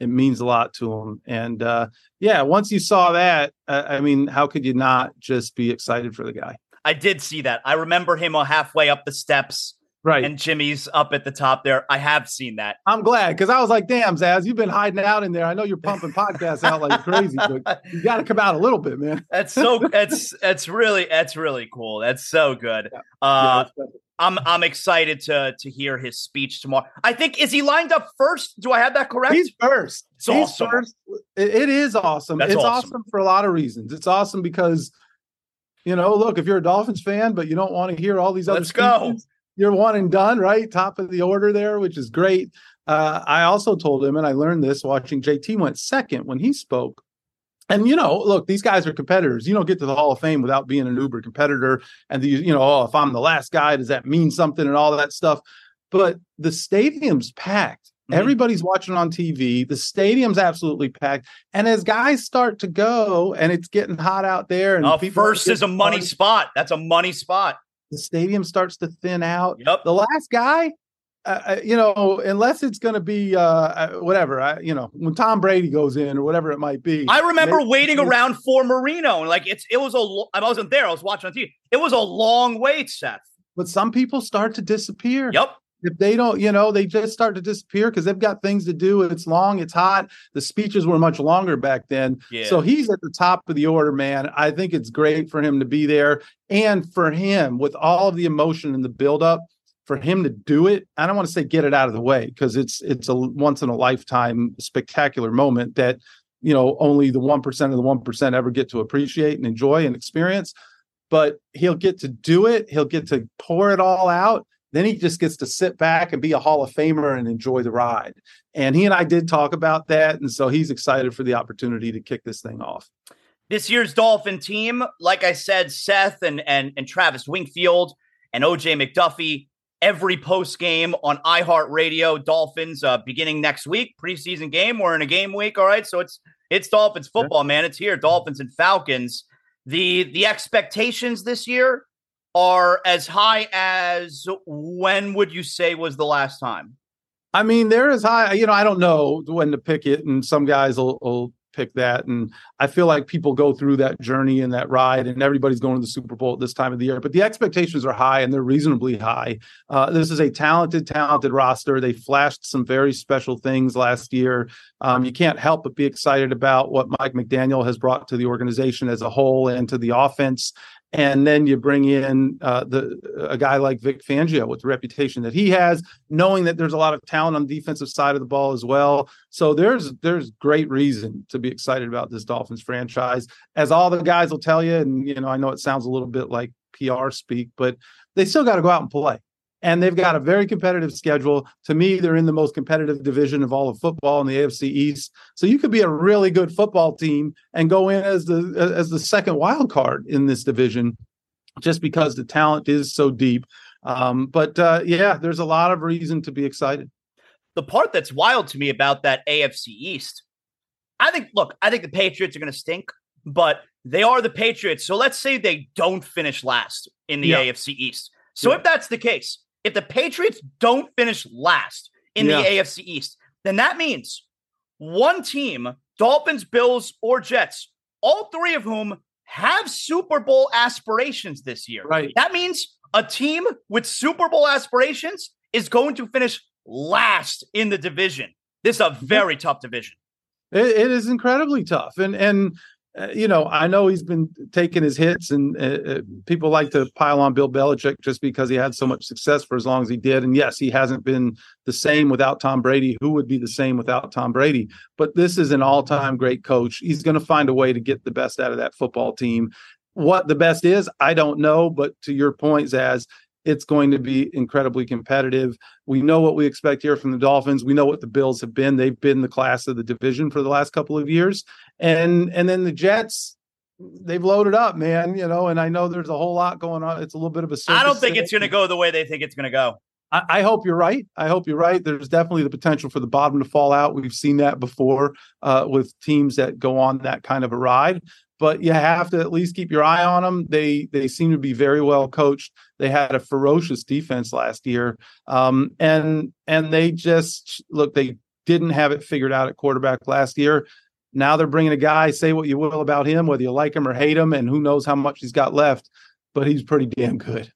B: It means a lot to him. And uh yeah, once you saw that, uh, I mean, how could you not just be excited for the guy?
A: I did see that. I remember him halfway up the steps
B: Right.
A: and Jimmy's up at the top there. I have seen that.
B: I'm glad because I was like, damn, Zaz, you've been hiding out in there. I know you're pumping [laughs] podcasts out like crazy, but you got to come out a little bit, man.
A: That's so [laughs] that's that's really that's really cool. That's so good. Uh
B: Yeah,
A: I'm I'm excited to to hear his speech tomorrow. I think is he lined up first? Do I have that correct?
B: He's first.
A: It's
B: He's
A: awesome.
B: first. It- it is awesome.
A: That's
B: it's
A: awesome.
B: awesome. for a lot of reasons. It's awesome because, you know, look, if you're a Dolphins fan, but you don't want to hear all these other
A: Let's go.
B: speeches, You're one and done, right? Top of the order there, which is great. Uh, I also told him, and I learned this watching JT went second when he spoke. And you know, look, these guys are competitors. You don't get to the Hall of Fame without being an Uber competitor. And the, you know, oh, if I'm the last guy, does that mean something and all that stuff? But the stadium's packed.
A: Mhm.
B: Everybody's watching on TV. The stadium's absolutely packed. And as guys start to go, and it's getting hot out there, and
A: Uh, first is a money spot. That's a money spot.
B: the stadium starts to thin out.
A: Yep.
B: The last guy, uh, you know, unless it's going to be uh, uh, whatever, I, you know, when Tom Brady goes in or whatever it might be.
A: I remember waiting around for Marino, and like it's it was a. I wasn't there. I was watching on TV. It was a long wait, Seth.
B: But some people start to disappear.
A: Yep.
B: if they don't, you know, they just start to disappear because they've got things to do. It's long, it's hot. The speeches were much longer back then.
A: Yeah.
B: So he's at the top of the order, man. I think it's great for him to be there. And for him, with all of the emotion and the buildup, for him to do it, I don't want to say get it out of the way because it's it's a once in a lifetime spectacular moment that you know only the one percent of the one percent ever get to appreciate and enjoy and experience. But he'll get to do it. He'll get to pour it all out then he just gets to sit back and be a Hall of Famer and enjoy the ride. And he and I did talk about that. And so he's excited for the opportunity to kick this thing off.
A: this year's Dolphin team, like I said, Seth and and and Travis Wingfield and OJ McDuffie. Every post game on iHeartRadio, Dolphins uh, beginning next week, preseason game. We're in a game week, all right. So it's it's Dolphins football, man. It's here, Dolphins and Falcons. The the expectations this year are as high as when would you say was the last time?
B: I mean, there is high, you know, I don't know when to pick it, and some guys will, will pick that. And I feel like people go through that journey and that ride, and everybody's going to the Super Bowl at this time of the year. But the expectations are high and they're reasonably high. Uh, this is a talented, talented roster. They flashed some very special things last year. Um, you can't help but be excited about what Mike McDaniel has brought to the organization as a whole and to the offense. And then you bring in uh, the a guy like Vic Fangio with the reputation that he has, knowing that there's a lot of talent on the defensive side of the ball as well. So there's there's great reason to be excited about this Dolphins franchise. As all the guys will tell you, and you know, I know it sounds a little bit like PR speak, but they still got to go out and play. And they've got a very competitive schedule. To me, they're in the most competitive division of all of football in the AFC East. So you could be a really good football team and go in as the as the second wild card in this division, just because the talent is so deep. Um, but uh, yeah, there's a lot of reason to be excited.
A: the part that's wild to me about that AFC East, I think, look, I think the Patriots are going to stink, but they are the Patriots. So let's say they don't finish last in the
B: Yeah.
A: AFC East. So
B: Yeah.
A: if that's the case, if the Patriots don't finish last in
B: Yeah.
A: the AFC East, then that means one team, Dolphins, Bills, or Jets, all three of whom have Super Bowl aspirations this year.
B: Right.
A: That means a team with Super Bowl aspirations is going to finish last in the division. This is a mm-hmm. very tough division.
B: It, it is incredibly tough, and and uh, you know I know he's been taking his hits, and uh, uh, people like to pile on Bill Belichick just because he had so much success for as long as he did. And yes, he hasn't been the same without Tom Brady. Who would be the same without Tom Brady? But this is an all-time great coach. He's going to find a way to get the best out of that football team. What the best is, I don't know. But to your point, Zaz, it's going to be incredibly competitive. We know what we expect here from the Dolphins. We know what the Bills have been. They've been the class of the division for the last couple of years. And and then the Jets, they've loaded up, man, you know, and I know there's a whole lot going on. It's a little bit of a
A: I don't think it's going to go the way they think it's going to go.
B: I, I hope you're right. I hope you're right. There's definitely the potential for the bottom to fall out. We've seen that before uh, with teams that go on that kind of a ride. But you have to at least keep your eye on them. They they seem to be very well coached. They had a ferocious defense last year, um, and and they just look. They didn't have it figured out at quarterback last year. Now they're bringing a guy. Say what you will about him, whether you like him or hate him, and who knows how much he's got left. but he's pretty damn good.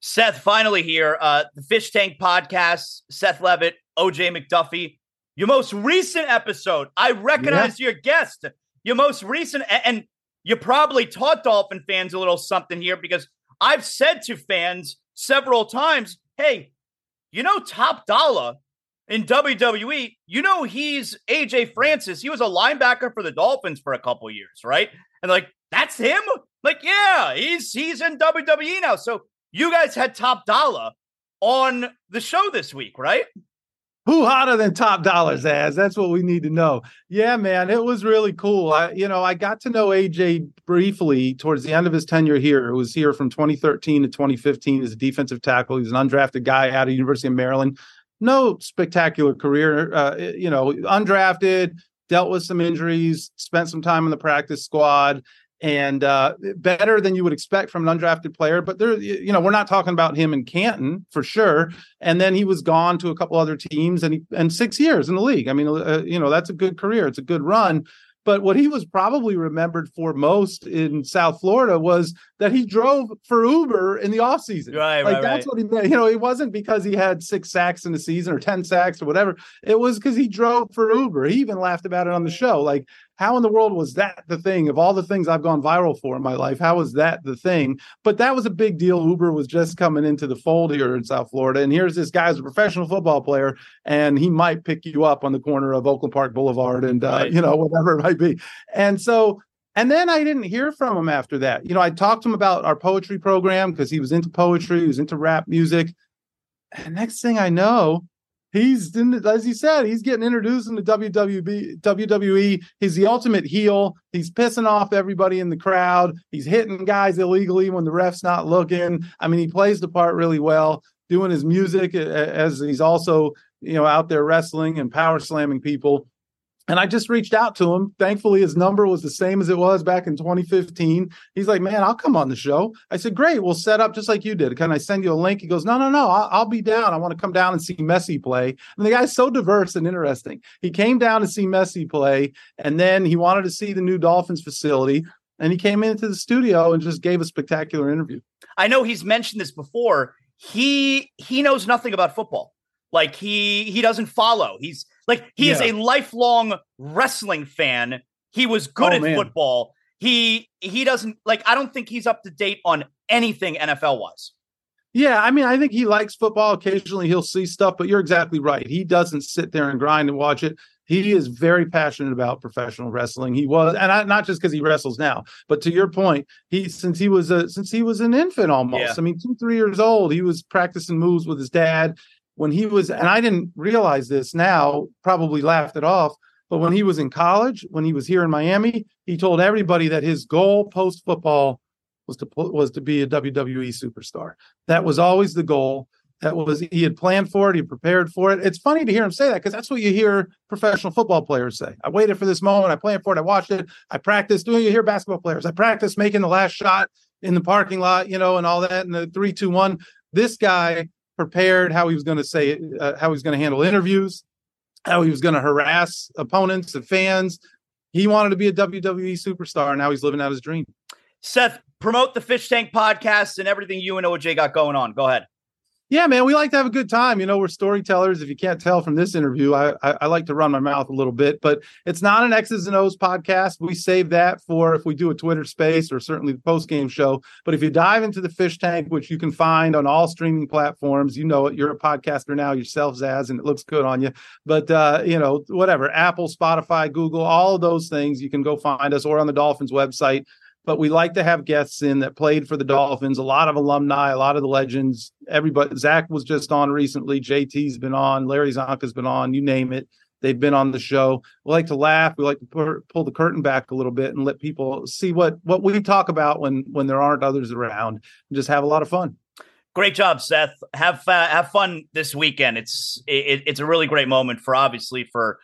A: Seth, finally here, uh, the Fish Tank podcast, Seth Levit, OJ McDuffie. Your most recent episode, I recognize yeah. your guest. Your most recent, and, you probably taught Dolphin fans a little something here because I've said to fans several times, hey, you know, Top Dollar in WWE, you know, he's AJ Francis. He was a linebacker for the Dolphins for a couple years, right? And like, that's him? Like, yeah, he's he's in WWE now. So you guys had Top Dollar on the show this week, right?
B: Who hotter than top dollars as? That's what we need to know. Yeah, man, it was really cool. I, you know, I got to know AJ briefly towards the end of his tenure here. he was here from 2013 to 2015 as a defensive tackle. He's an undrafted guy out of University of Maryland. No spectacular career, uh, you know, undrafted, dealt with some injuries, spent some time in the practice squad, and uh, better than you would expect from an undrafted player. But there, you know, we're not talking about him in Canton for sure. And then he was gone to a couple other teams, and he and six years in the league. I mean, uh, you know, that's a good career. It's a good run. But what he was probably remembered for most in South Florida was that he drove for Uber in the offseason.
A: Right,
B: like
A: right,
B: that's
A: right.
B: what he meant. You know, it wasn't because he had six sacks in the season or 10 sacks or whatever. It was because he drove for Uber. He even laughed about it on the show. Like, how in the world was that the thing of all the things I've gone viral for in my life? How was that the thing? But that was a big deal. Uber was just coming into the fold here in South Florida. And here's this guy's a professional football player, and he might pick you up on the corner of Oakland Park Boulevard and, uh,
A: Right.
B: you know, whatever it might be. And so, and then I didn't hear from him after that. You know, I talked to him about our poetry program because he was into poetry, he was into rap music. And next thing I know, he's as he said, he's getting introduced into WWB, WWE. He's the ultimate heel. He's pissing off everybody in the crowd. He's hitting guys illegally when the ref's not looking. I mean, he plays the part really well, doing his music as he's also, you know, out there wrestling and power slamming people. And I just reached out to him. Thankfully, his number was the same as it was back in 2015. He's like, "Man, I'll come on the show." I said, "Great, we'll set up just like you did. Can I send you a link?" He goes, "No, no, no. I'll, I'll be down. I want to come down and see Messi play." And the guy's so diverse and interesting. He came down to see Messi play, and then he wanted to see the new Dolphins facility, and he came into the studio and just gave a spectacular interview.
A: I know he's mentioned this before. He he knows nothing about football. Like he he doesn't follow. He's like he is a lifelong wrestling fan. He was good
B: Oh,
A: at
B: man.
A: football. He he doesn't like I don't think he's up to date on anything NFL wise.
B: Yeah, I mean, I think he likes football. Occasionally he'll see stuff, but you're exactly right. He doesn't sit there and grind and watch it. He is very passionate about professional wrestling. He was, and I, not just because he wrestles now, but to your point, he since he was a since he was an infant almost.
A: Yeah.
B: I mean, two three years old, he was practicing moves with his dad when he was, and I didn't realize this now. Probably laughed it off, but when he was in college, when he was here in Miami, he told everybody that his goal post football was to was to be a WWE superstar. That was always the goal. That was he had planned for it. He prepared for it. It's funny to hear him say that because that's what you hear professional football players say. I waited for this moment. I planned for it. I watched it. I practiced. Doing you hear basketball players? I practiced making the last shot in the parking lot, you know, and all that. And the three, two, one. This guy prepared how he was going to say uh, how he was going to handle interviews, how he was going to harass opponents and fans. He wanted to be a WWE superstar, and now he's living out his dream.
A: Seth, promote the Fish Tank podcast and everything you and OJ got going on. Go ahead.
B: Yeah, man, we like to have a good time. You know, we're storytellers. If you can't tell from this interview, I, I I like to run my mouth a little bit, but it's not an X's and O's podcast. We save that for if we do a Twitter space or certainly the post game show. But if you dive into the fish tank, which you can find on all streaming platforms, you know it. You're a podcaster now yourself, Zaz, and it looks good on you. But uh, you know, whatever, Apple, Spotify, Google, all of those things, you can go find us or on the Dolphins website but we like to have guests in that played for the Dolphins. A lot of alumni, a lot of the legends. Everybody, Zach was just on recently. JT's been on. Larry Csonka's been on. You name it, they've been on the show. We like to laugh. We like to pu- pull the curtain back a little bit and let people see what what we talk about when when there aren't others around. And just have a lot of fun.
A: Great job, Seth. Have uh, have fun this weekend. It's it, it's a really great moment for obviously for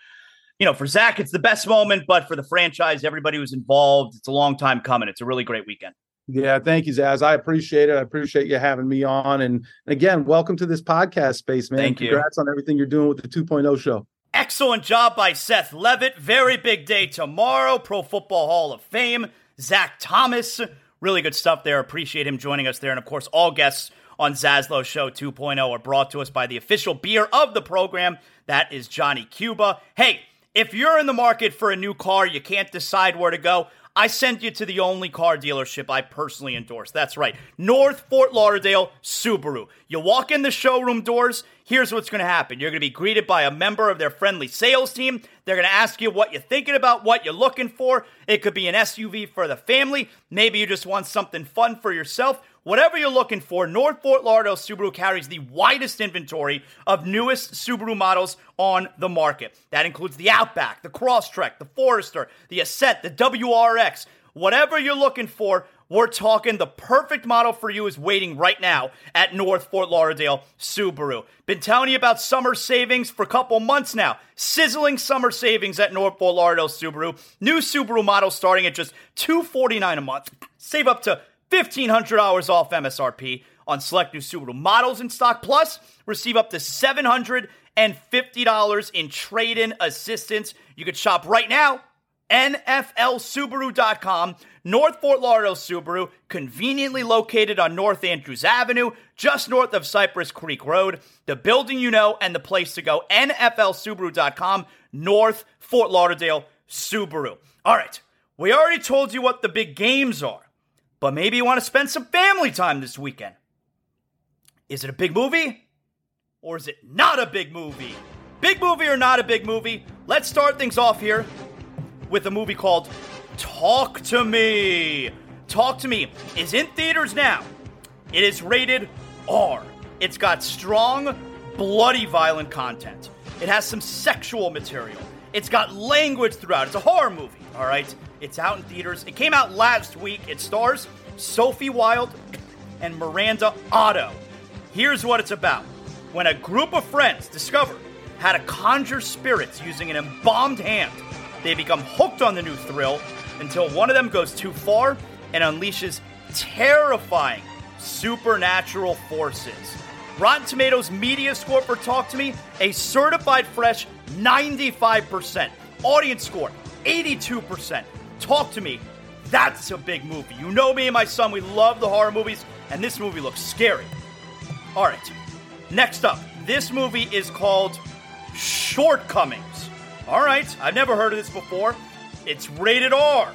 A: you know for Zach. It's the best moment, but for the franchise, everybody was involved, it's a long time coming. It's a really great weekend.
B: Yeah, thank you, Zaz. I appreciate it. I appreciate you having me on. And again, welcome to this podcast space, man.
A: Thank you.
B: Congrats on everything you're doing with the 2.0 show.
A: Excellent job by Seth Levit. Very big day tomorrow. Pro Football Hall of Fame. Zach Thomas Really good stuff there. Appreciate him joining us there. And of course, all guests on Zaslow Show 2.0 are brought to us by the official beer of the program. That is Johnny Cuba. Hey, if you're in the market for a new car, you can't decide where to go. I send you to the only car dealership I personally endorse. That's right, North Fort Lauderdale Subaru. You walk in the showroom doors, here's what's going to happen. You're going to be greeted by a member of their friendly sales team. They're going to ask you what you're thinking about, what you're looking for. It could be an SUV for the family. Maybe you just want something fun for yourself. Whatever you're looking for, North Fort Lauderdale Subaru carries the widest inventory of newest Subaru models on the market. That includes the Outback, the Crosstrek, the Forester, the Ascent, the WRX. Whatever you're looking for, we're talking the perfect model for you is waiting right now at North Fort Lauderdale Subaru. Been telling you about summer savings for a couple months now. Sizzling summer savings at North Fort Lauderdale Subaru. New Subaru models starting at just 249 a month. Save up to $1,500 off MSRP on select new Subaru models in stock. Plus, receive up to $750 in trade in assistance. You can shop right now. NFLSubaru.com, North Fort Lauderdale Subaru, conveniently located on North Andrews Avenue, just north of Cypress Creek Road. The building you know and the place to go, NFLSubaru.com, North Fort Lauderdale Subaru. All right, we already told you what the big games are but maybe you want to spend some family time this weekend. Is it a big movie? Or is it not a big movie? Big movie or not a big movie? Let's start things off here with a movie called Talk to Me. Talk to Me is in theaters now. It is rated R. It's got strong, bloody, violent content. It has some sexual material. It's got language throughout. It's a horror movie, all right? It's out in theaters. It came out last week. It stars Sophie Wilde and Miranda Otto. Here's what it's about. When a group of friends discover how to conjure spirits using an embalmed hand, they become hooked on the new thrill until one of them goes too far and unleashes terrifying supernatural forces. Rotten Tomatoes media score for Talk to Me, a certified fresh 95%. Audience score, 82%. Talk to me. That's a big movie. You know me and my son, we love the horror movies, and this movie looks scary. All right, next up, this movie is called Shortcomings. All right, I've never heard of this before. It's rated R.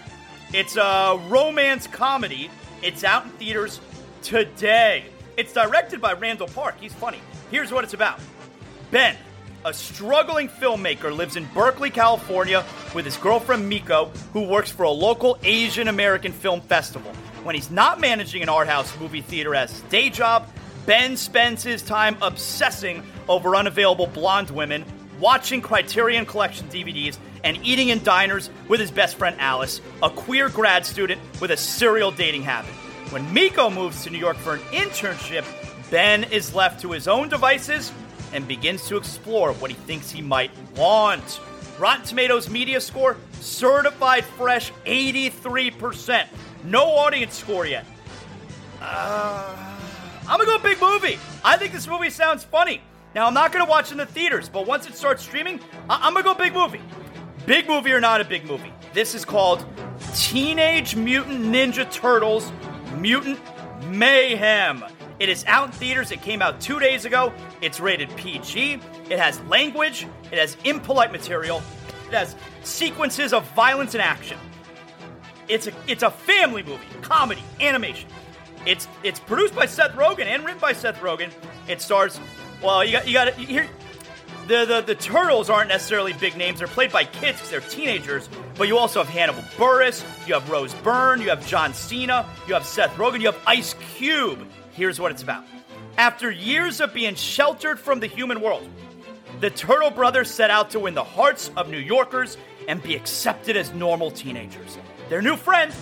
A: It's a romance comedy. It's out in theaters today. It's directed by Randall Park. He's funny. Here's what it's about Ben, a struggling filmmaker, lives in Berkeley, California with his girlfriend Miko, who works for a local Asian American film festival. When he's not managing an art house movie theater as his day job, Ben spends his time obsessing over unavailable blonde women, watching Criterion Collection DVDs, and eating in diners with his best friend Alice, a queer grad student with a serial dating habit. When Miko moves to New York for an internship, Ben is left to his own devices and begins to explore what he thinks he might want. Rotten Tomatoes media score certified fresh 83%. No audience score yet. Uh, I'm gonna go big movie. I think this movie sounds funny. Now I'm not gonna watch in the theaters, but once it starts streaming, I- I'm gonna go big movie. Big movie or not a big movie? This is called Teenage Mutant Ninja Turtles Mutant Mayhem. It is out in theaters. It came out two days ago. It's rated PG. It has language. It has impolite material. It has sequences of violence and action. It's a it's a family movie, comedy, animation. It's it's produced by Seth Rogen and written by Seth Rogen. It stars well, you got you got here. The, the, the turtles aren't necessarily big names. They're played by kids because they're teenagers. But you also have Hannibal Buress, you have Rose Byrne, you have John Cena, you have Seth Rogen, you have Ice Cube. Here's what it's about. After years of being sheltered from the human world, the Turtle Brothers set out to win the hearts of New Yorkers and be accepted as normal teenagers. Their new friend,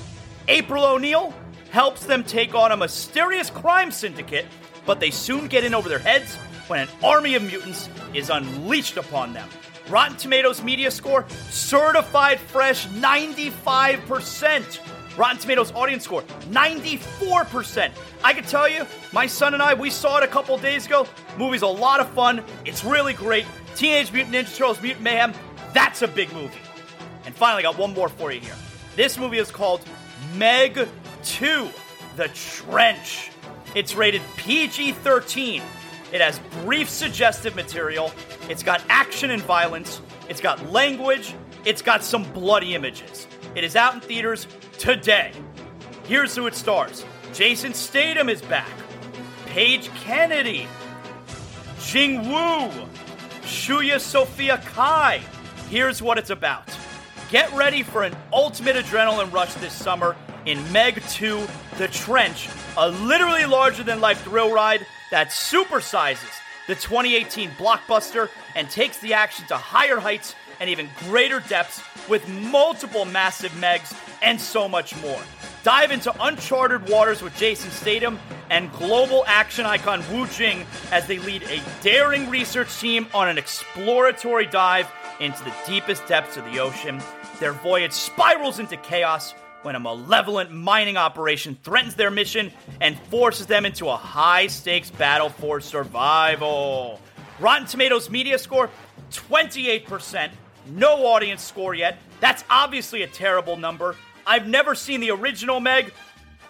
A: April O'Neil, helps them take on a mysterious crime syndicate, but they soon get in over their heads when an army of mutants is unleashed upon them. Rotten Tomatoes media score certified fresh 95%. Rotten Tomatoes audience score 94%. I can tell you, my son and I, we saw it a couple days ago. Movie's a lot of fun. It's really great. Teenage Mutant Ninja Turtles Mutant Mayhem, that's a big movie. And finally, I got one more for you here. This movie is called Meg 2, The Trench. It's rated PG 13. It has brief, suggestive material. It's got action and violence. It's got language. It's got some bloody images. It is out in theaters today. Here's who it stars Jason Statham is back. Paige Kennedy. Jing Wu. Shuya Sophia Cai. Here's what it's about. Get ready for an ultimate adrenaline rush this summer in Meg 2 The Trench, a literally larger than life thrill ride that supersizes the 2018 blockbuster and takes the action to higher heights and even greater depths with multiple massive Megs and so much more. Dive into uncharted waters with Jason Statham and global action icon Wu Jing as they lead a daring research team on an exploratory dive into the deepest depths of the ocean. Their voyage spirals into chaos when a malevolent mining operation threatens their mission and forces them into a high stakes battle for survival. Rotten Tomatoes media score 28%. No audience score yet. That's obviously a terrible number. I've never seen the original Meg.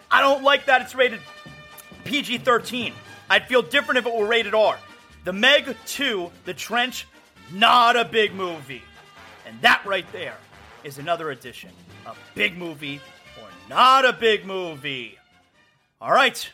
A: I don't like that it's rated PG 13. I'd feel different if it were rated R. The Meg 2, The Trench, not a big movie. And that right there is another edition a big movie or not a big movie. All right,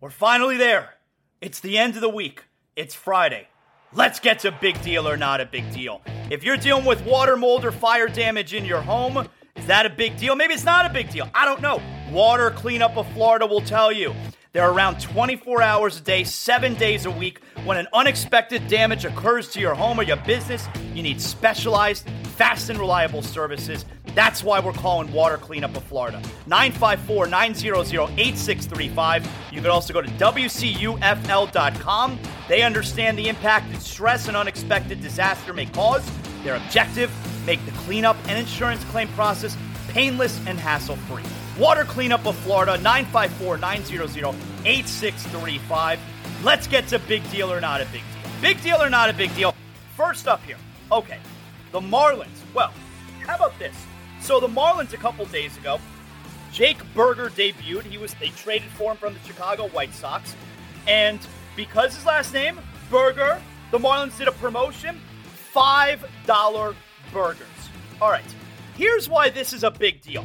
A: we're finally there. It's the end of the week. It's Friday. Let's get to big deal or not a big deal. If you're dealing with water, mold, or fire damage in your home, is that a big deal? Maybe it's not a big deal. I don't know. Water Cleanup of Florida will tell you. They're around 24 hours a day, seven days a week. When an unexpected damage occurs to your home or your business, you need specialized, fast, and reliable services. That's why we're calling Water Cleanup of Florida. 954 900 8635. You can also go to WCUFL.com. They understand the impact that stress and unexpected disaster may cause. Their objective make the cleanup and insurance claim process painless and hassle free. Water Cleanup of Florida, 954 900 8635. Let's get to big deal or not a big deal. Big deal or not a big deal. First up here. Okay, the Marlins. Well, how about this? So the Marlins a couple days ago, Jake Burger debuted. He was they traded for him from the Chicago White Sox, and because his last name Burger, the Marlins did a promotion, five dollar burgers. All right, here's why this is a big deal.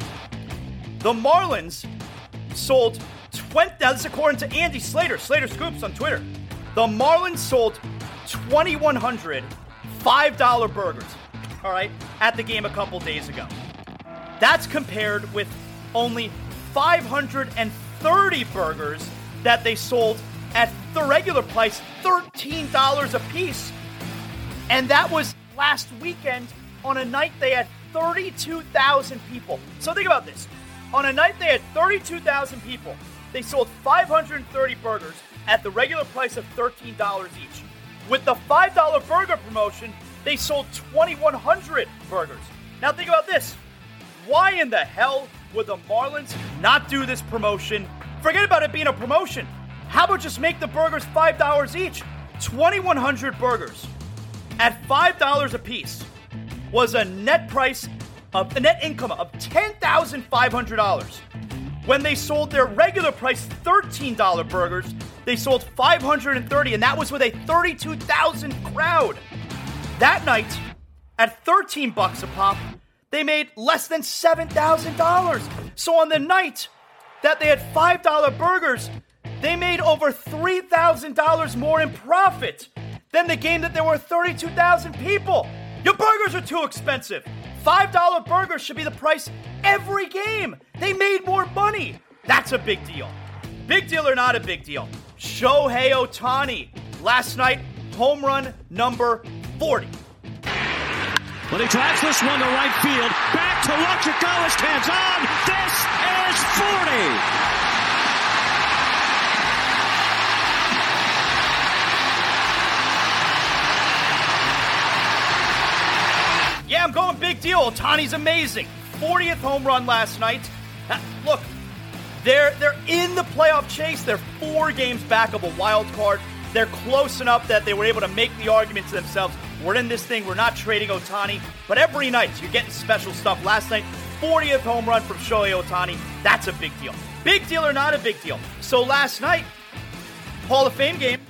A: The Marlins sold 20. Now this is according to Andy Slater, Slater Scoops on Twitter. The Marlins sold 2,100 five dollar burgers. All right, at the game a couple days ago. That's compared with only 530 burgers that they sold at the regular price, $13 a piece. And that was last weekend on a night they had 32,000 people. So think about this. On a night they had 32,000 people, they sold 530 burgers at the regular price of $13 each. With the $5 burger promotion, they sold 2,100 burgers. Now think about this. Why in the hell would the Marlins not do this promotion? Forget about it being a promotion. How about just make the burgers $5 each? 2,100 burgers at $5 a piece was a net price of a net income of $10,500. When they sold their regular price $13 burgers, they sold 530 and that was with a 32,000 crowd. That night, at 13 bucks a pop, they made less than $7,000. So on the night that they had $5 burgers, they made over $3,000 more in profit than the game that there were 32,000 people. Your burgers are too expensive. $5 burgers should be the price every game. They made more money. That's a big deal. Big deal or not a big deal? Shohei Ohtani, last night, home run number 40.
C: Well, he drives this one to right field. Back to Electrico. Stands on. This is 40.
A: Yeah, I'm going big deal. Ohtani's amazing. 40th home run last night. Look, they're they're in the playoff chase. They're four games back of a wild card. They're close enough that they were able to make the argument to themselves. We're in this thing. We're not trading Ohtani, But every night you're getting special stuff. Last night, 40th home run from Shohei Ohtani. That's a big deal. Big deal or not a big deal? So last night, Hall of Fame game,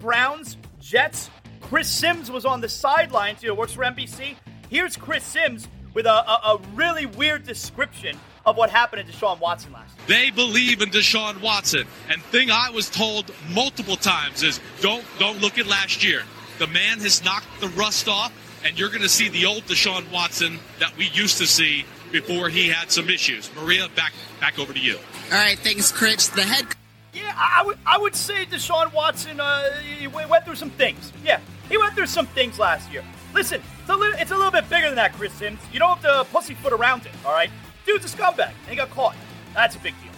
A: Browns, Jets. Chris Sims was on the sidelines, you know, works for NBC. Here's Chris Sims with a, a, a really weird description of what happened to Deshaun Watson last.
D: They believe in Deshaun Watson. And thing I was told multiple times is don't don't look at last year. The man has knocked the rust off, and you're going to see the old Deshaun Watson that we used to see before he had some issues. Maria, back back over to you.
E: All right, thanks, Chris. The head.
A: Yeah, I would I would say Deshaun Watson uh, he went through some things. Yeah, he went through some things last year. Listen, it's a, little, it's a little bit bigger than that, Chris Sims. You don't have to pussyfoot around it, all right? Dude's a scumbag, and he got caught. That's a big deal.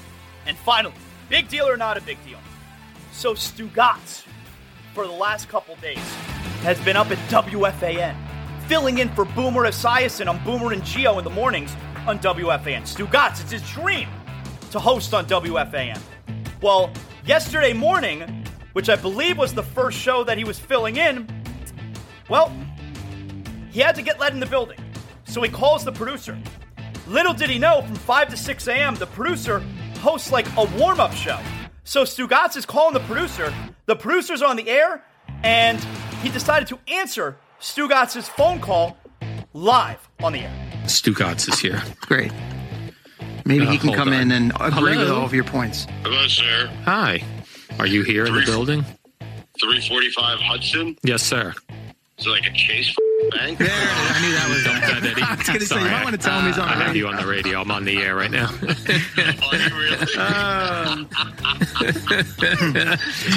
A: And finally, big deal or not a big deal? So Stugotz, for the last couple days, has been up at WFAN, filling in for Boomer Esiason on Boomer and Geo in the mornings on WFAN. Stugotz, it's his dream to host on WFAN. Well, yesterday morning, which I believe was the first show that he was filling in, well, he had to get let in the building. So he calls the producer. Little did he know, from 5 to 6 a.m., the producer hosts like a warm up show. So Stugotz is calling the producer. The producer's on the air, and he decided to answer Stugotz's phone call live on the air.
F: Stugotz is here.
G: Great. Maybe uh, he can come on. in and agree Hello. with all of your points.
H: Hello, sir.
F: Hi. Are you here Three, in the building?
H: 345 Hudson?
F: Yes, sir.
H: Is it like a Chase bank?
G: There I knew that was
F: that, Eddie. [laughs] I was going to say, you might want to tell him he's on the I radio. have you on the radio. I'm on the air right now. [laughs] uh,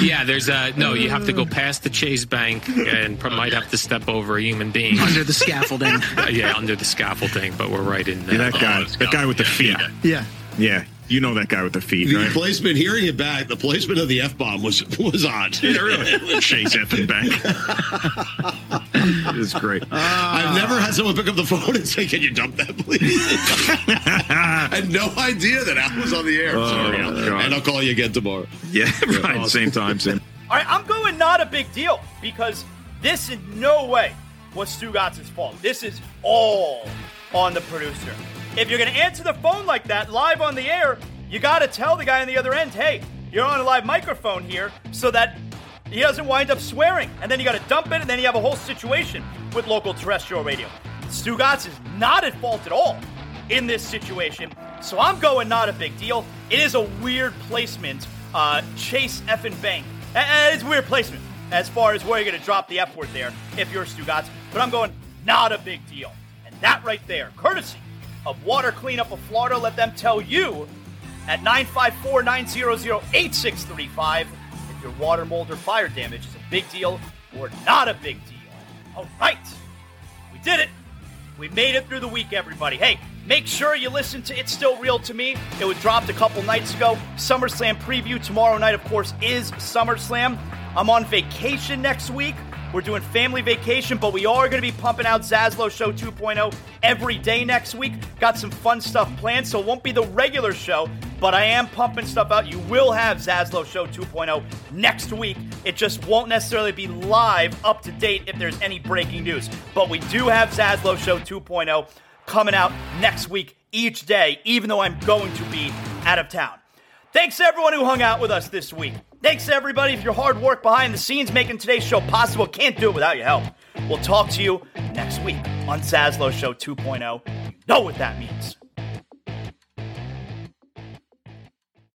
F: [laughs] yeah, there's a, no, you have to go past the Chase Bank and might have to step over a human being.
G: Under the scaffolding.
F: yeah, under the scaffolding, but we're right in
I: there. Yeah, that guy, oh, that guy with the feet.
G: Yeah.
I: Yeah. You know that guy with the feet,
J: the
I: right?
J: placement, hearing it back, the placement of the f bomb was was odd.
I: Yeah, really. Chase effing bank. it's great. Uh,
J: I've never had someone pick up the phone and say, "Can you dump that, please?" I had no idea that Al was on the air. Oh, Sorry, Al. and I'll call you again tomorrow.
I: Yeah, [laughs] right. Awesome. Same time, same.
A: All right, I'm going not a big deal because this in no way was Stu Stugotz's fault. This is all on the producer. If you're going to answer the phone like that live on the air, you got to tell the guy on the other end, hey, you're on a live microphone here so that he doesn't wind up swearing. And then you got to dump it, and then you have a whole situation with local terrestrial radio. Stugotz is not at fault at all in this situation. So I'm going not a big deal. It is a weird placement. Uh, Chase effing Bank. It's weird placement as far as where you're going to drop the F word there if you're Stugotz. But I'm going not a big deal. And that right there, courtesy of Water Cleanup of Florida. Let them tell you at 954 900 8635 if your water, mold, or fire damage is a big deal or not a big deal. All right, we did it. We made it through the week, everybody. Hey, make sure you listen to It's Still Real to Me. It was dropped a couple nights ago. SummerSlam preview tomorrow night, of course, is SummerSlam. I'm on vacation next week. We're doing family vacation, but we are going to be pumping out Zaslow Show 2.0 every day next week. Got some fun stuff planned, so it won't be the regular show, but I am pumping stuff out. You will have Zaslow Show 2.0 next week. It just won't necessarily be live, up to date, if there's any breaking news. But we do have Zaslow Show 2.0 coming out next week each day, even though I'm going to be out of town. Thanks everyone who hung out with us this week. Thanks to everybody for your hard work behind the scenes making today's show possible. Can't do it without your help. We'll talk to you next week on Zaslow Show 2.0. You know what that means.